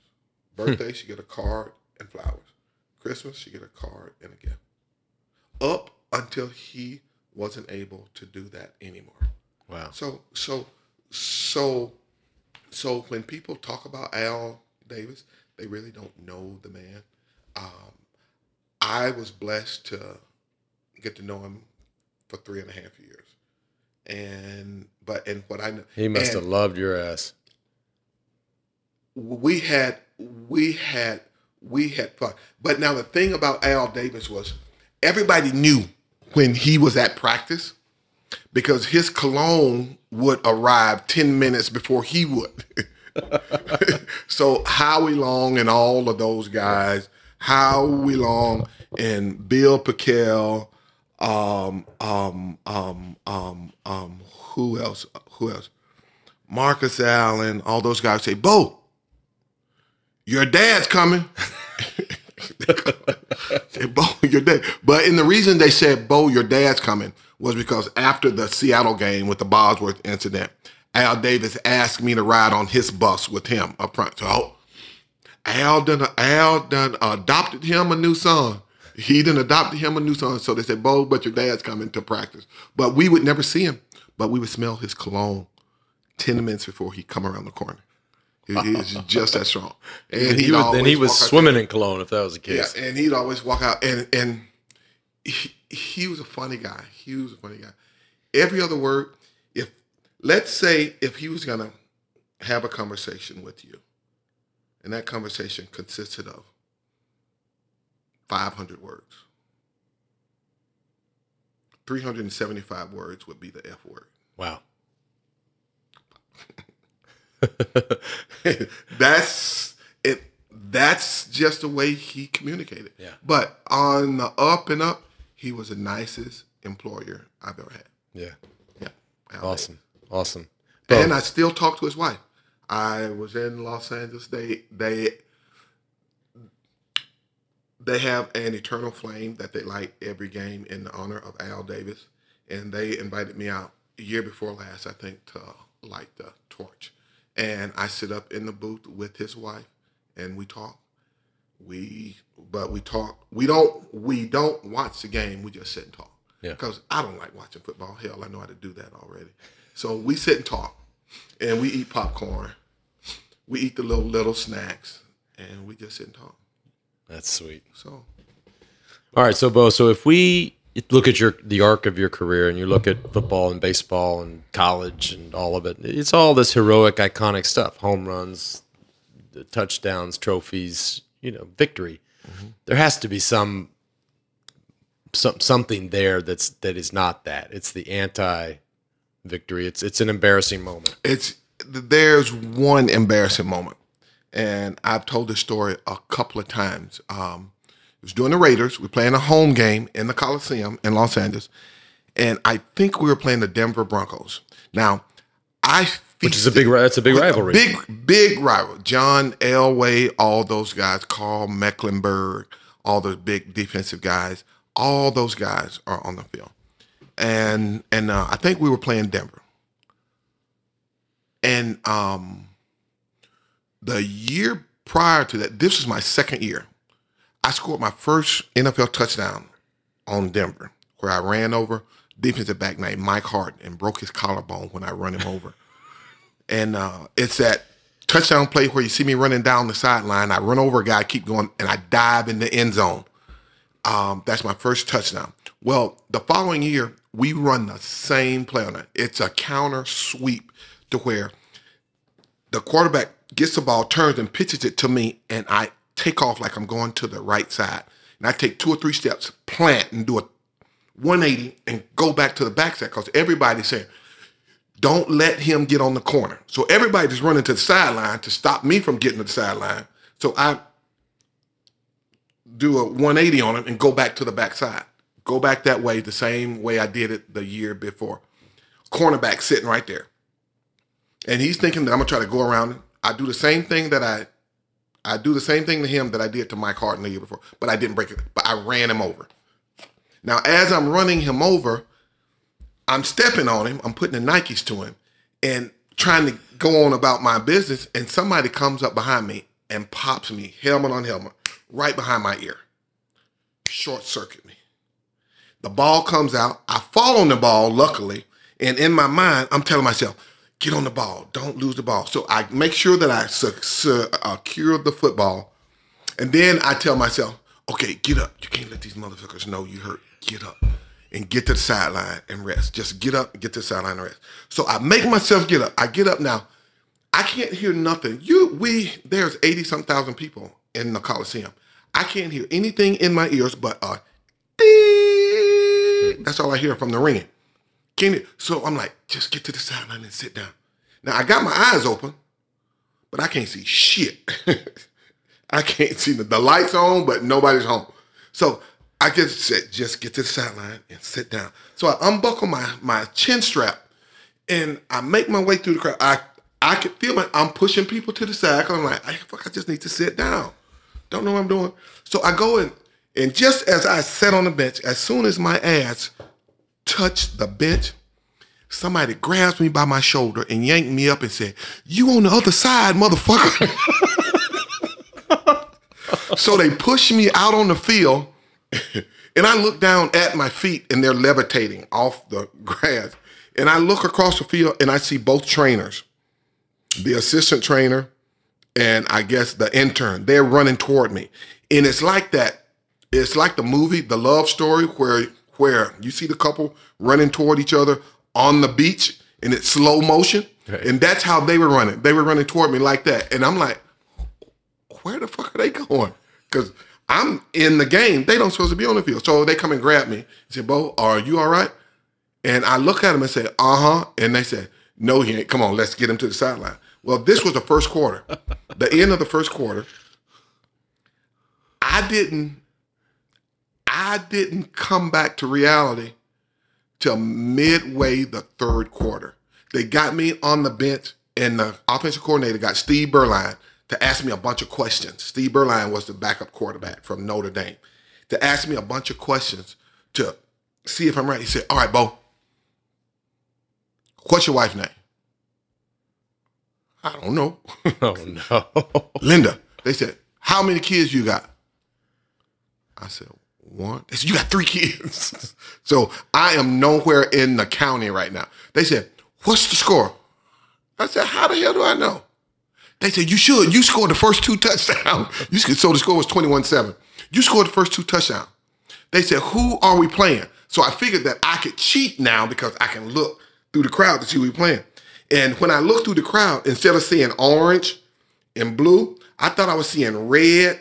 Hmm. Birthday, she get a card and flowers. Christmas, she get a card and a gift. Up until he wasn't able to do that anymore. Wow. So so so so when people talk about Al Davis, they really don't know the man. Um, I was blessed to get to know him for three and a half years, and but and what I know He must have loved your ass. we had we had we had fun. But now the thing about Al Davis was everybody knew when he was at practice because his cologne would arrive 10 minutes before he would. so Howie Long and all of those guys, Howie Long and Bill Pickel, um, um, um, um, um, who else? Who else? Marcus Allen, all those guys say, Bo, your dad's coming. say, Bo, your dad. But in the reason they said, Bo, your dad's coming was because after the Seattle game with the Bosworth incident, Al Davis asked me to ride on his bus with him up front. So Al done, Al done adopted him a new son. He done adopted him a new son. So they said, Bo, but your dad's coming to practice. But we would never see him, but we would smell his cologne 10 minutes before he come around the corner. He, he was just that strong. And he was, then he was swimming in cologne if that was the yeah, case. and he'd always walk out, and and he, he was a funny guy. He was a funny guy. Every other word, if let's say if he was gonna have a conversation with you, and that conversation consisted of five hundred words, three hundred and seventy-five words would be the F word. Wow. that's it. That's just the way he communicated. Yeah. But on the up and up, he was the nicest employer I've ever had. Yeah. Yeah. Awesome. Awesome. And I still talk to his wife. I was in Los Angeles. They they they have an eternal flame that they light every game in honor of Al Davis, and they invited me out a year before last, I think, to light the torch. And I sit up in the booth with his wife, and we talk. We but we talk. We don't we don't watch the game. We just sit and talk. Yeah. Because I don't like watching football. Hell, I know how to do that already. So we sit and talk, and we eat popcorn. We eat the little little snacks, and we just sit and talk. That's sweet. So All right, so Bo, so if we look at your the arc of your career and you look at football and baseball and college and all of it, it's all this heroic, iconic stuff: home runs, the touchdowns, trophies, you know, victory. Mm-hmm. There has to be some some something there that's that is not that. It's the anti victory. It's it's an embarrassing moment. it's there's one embarrassing moment, and I've told this story a couple of times. Um, it was during the Raiders. We were playing a home game in the Coliseum in Los Angeles, and I think we were playing the Denver Broncos. Now, I Which is a big that's a big rivalry. Big, big rival. John Elway, all those guys, Karl Mecklenburg, all those big defensive guys, all those guys are on the field. And and uh, I think we were playing Denver. And um, the year prior to that, this was my second year. I scored my first NFL touchdown on Denver, where I ran over defensive back named Mike Hart and broke his collarbone when I run him over. And uh, it's that touchdown play where you see me running down the sideline. I run over a guy, keep going, and I dive in the end zone. Um, that's my first touchdown. Well, the following year, we run the same play on it. It's a counter sweep to where the quarterback gets the ball, turns and pitches it to me, and I take off like I'm going to the right side. And I take two or three steps, plant, and do a 180 and go back to the backside because everybody's saying, don't let him get on the corner. So everybody's just running to the sideline to stop me from getting to the sideline. So I do a 180 on him and go back to the backside. Go back that way the same way I did it the year before. Cornerback sitting right there. And he's thinking that I'm gonna try to go around. I do the same thing that I I do the same thing to him that I did to Mike Harden the year before, but I didn't break it. But I ran him over. Now, as I'm running him over, I'm stepping on him. I'm putting the Nikes to him and trying to go on about my business. And somebody comes up behind me and pops me, helmet on helmet, right behind my ear. Short circuit me. The ball comes out. I fall on the ball, luckily. And in my mind, I'm telling myself, get on the ball. Don't lose the ball. So I make sure that I secure uh, the football. And then I tell myself, Okay, get up. You can't let these motherfuckers know you hurt. Get up and get to the sideline and rest. Just get up and get to the sideline and rest. So I make myself get up. I get up now. I can't hear nothing. You, we, there's 80 some thousand people in the Coliseum. I can't hear anything in my ears but a That's all I hear from the ringing. So I'm like, just get to the sideline and sit down. Now I got my eyes open, but I can't see shit. I can't see the, the lights on, but nobody's home. So I just said, just get to the sideline and sit down. So I unbuckle my my chin strap and I make my way through the crowd. I I can feel my I'm pushing people to the side. I'm like, I, fuck, I just need to sit down. Don't know what I'm doing. So I go in, and just as I sat on the bench, as soon as my ass touched the bench, somebody grabs me by my shoulder and yanked me up and said, You on the other side, motherfucker. so they pushed me out on the field, and I look down at my feet and they're levitating off the grass. And I look across the field and I see both trainers, the assistant trainer and I guess the intern. They're running toward me. And it's like that. It's like the movie, The Love Story, where where you see the couple running toward each other on the beach and it's slow motion. And that's how they were running. They were running toward me like that. And I'm like, where the fuck are they going? Because I'm in the game. They don't supposed to be on the field. So they come and grab me and say, Bo, are you all right? And I look at them and say, uh-huh. And they said, no, he ain't. Come on, let's get him to the sideline. Well, this was the first quarter, the end of the first quarter. I didn't, I didn't come back to reality till midway the third quarter. They got me on the bench, and the offensive coordinator got Steve Beuerlein to ask me a bunch of questions. Steve Beuerlein was the backup quarterback from Notre Dame. To ask me a bunch of questions to see if I'm right. He said, All right, Bo, what's your wife's name? I don't know. Oh no. Linda. They said, How many kids you got? I said, one. They said, You got three kids. so I am nowhere in the county right now. They said, What's the score? I said, How the hell do I know? They said, You should. You scored the first two touchdowns. You so the score was 21-7. You scored the first two touchdowns. They said, Who are we playing? So I figured that I could cheat now because I can look through the crowd to see who we playing. And when I looked through the crowd, instead of seeing orange and blue, I thought I was seeing red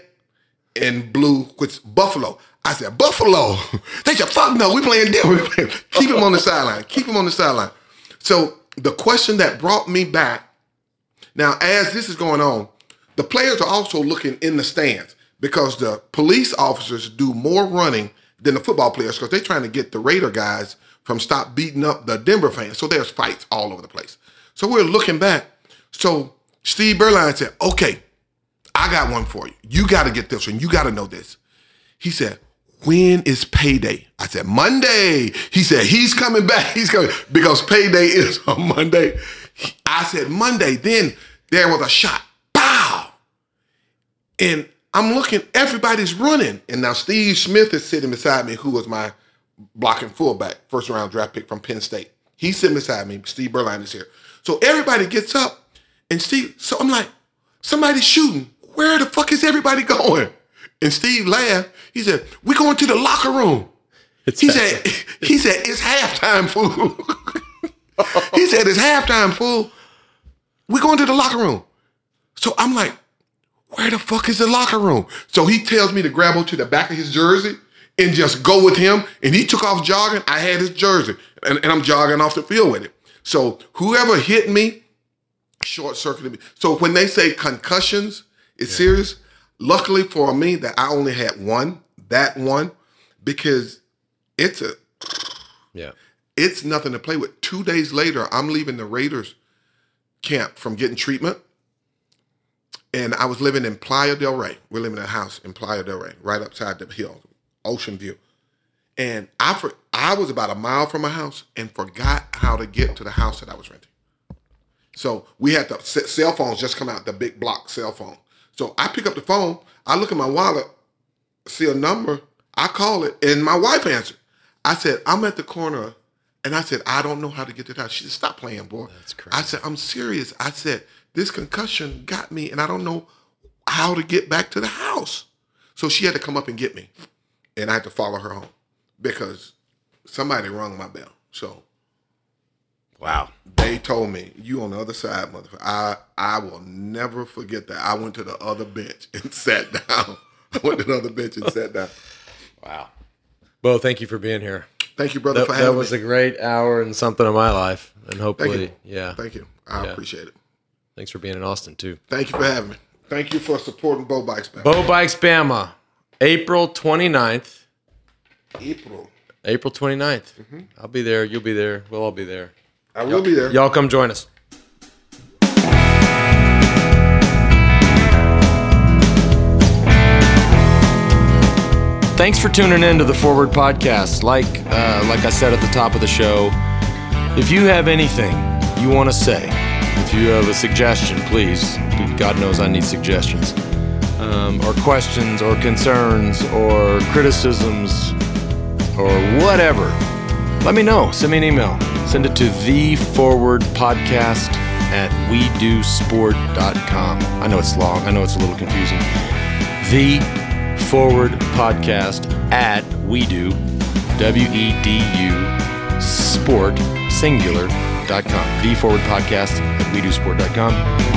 and blue, which Buffalo. I said, Buffalo. They said, fuck no, we playing Denver. Keep him on the sideline. Keep him on the sideline. So the question that brought me back, now as this is going on, the players are also looking in the stands because the police officers do more running than the football players because they're trying to get the Raider guys from stop beating up the Denver fans. So there's fights all over the place. So we're looking back. So Steve Beuerlein said, okay, I got one for you. You got to get this one. You got to know this. He said, when is payday? I said, Monday. He said, he's coming back. He's coming because payday is on Monday. I said, Monday. Then there was a shot. Pow! And I'm looking, everybody's running. And now Steve Smith is sitting beside me, who was my blocking fullback, first round draft pick from Penn State. He's sitting beside me. Steve Beuerlein is here. So everybody gets up and Steve, so I'm like, somebody's shooting. Where the fuck is everybody going? And Steve laughed. He said, we going to the locker room. It's he said, he said, it's halftime, fool. he said, it's halftime, fool. we going to the locker room. So I'm like, where the fuck is the locker room? So he tells me to grab onto the back of his jersey and just go with him. And he took off jogging. I had his jersey and, and I'm jogging off the field with it. So whoever hit me, short circuited me. So when they say concussions, it's yeah. serious. Luckily for me that I only had one, that one, because it's a yeah, it's nothing to play with. Two days later, I'm leaving the Raiders camp from getting treatment. And I was living in Playa del Rey. We're living in a house in Playa del Rey, right upside the hill, ocean view. And I for, I was about a mile from my house and forgot how to get to the house that I was renting. So we had the cell phones just come out, the big block cell phone. So I pick up the phone, I look at my wallet, see a number, I call it, and my wife answered. I said, I'm at the corner, and I said, I don't know how to get to the house. She said, Stop playing, boy. That's crazy. I said, I'm serious. I said, this concussion got me, and I don't know how to get back to the house. So she had to come up and get me, and I had to follow her home because somebody rung my bell. So Wow. they told me you on the other side, motherfucker. I I will never forget that. I went to the other bench and sat down. I went to the other bench and sat down. Wow. Bo, thank you for being here. Thank you, brother, That, for having that was me. a great hour and something of my life. And Thank hopefully, you. yeah. Thank you. I Yeah. appreciate it. Thanks for being in Austin, too. Thank you for having me. Thank you for supporting Bo Bikes, man. Bo Bikes Bama, April 29th. April. April 29th. Mm-hmm. I'll be there. You'll be there. We'll all be there. I will be there. Y'all come join us. Thanks for tuning in to the Forward Podcast. Like, uh, like I said at the top of the show, if you have anything you want to say, if you have a suggestion, please. God knows I need suggestions, um, or questions, or concerns, or criticisms, or whatever. Let me know. Send me an email. Send it to the forward podcast at we do wedusport.com. I know it's long. I know it's a little confusing. The forward podcast at we do w e d u sport singular.com. The forward podcast at we do sport.com.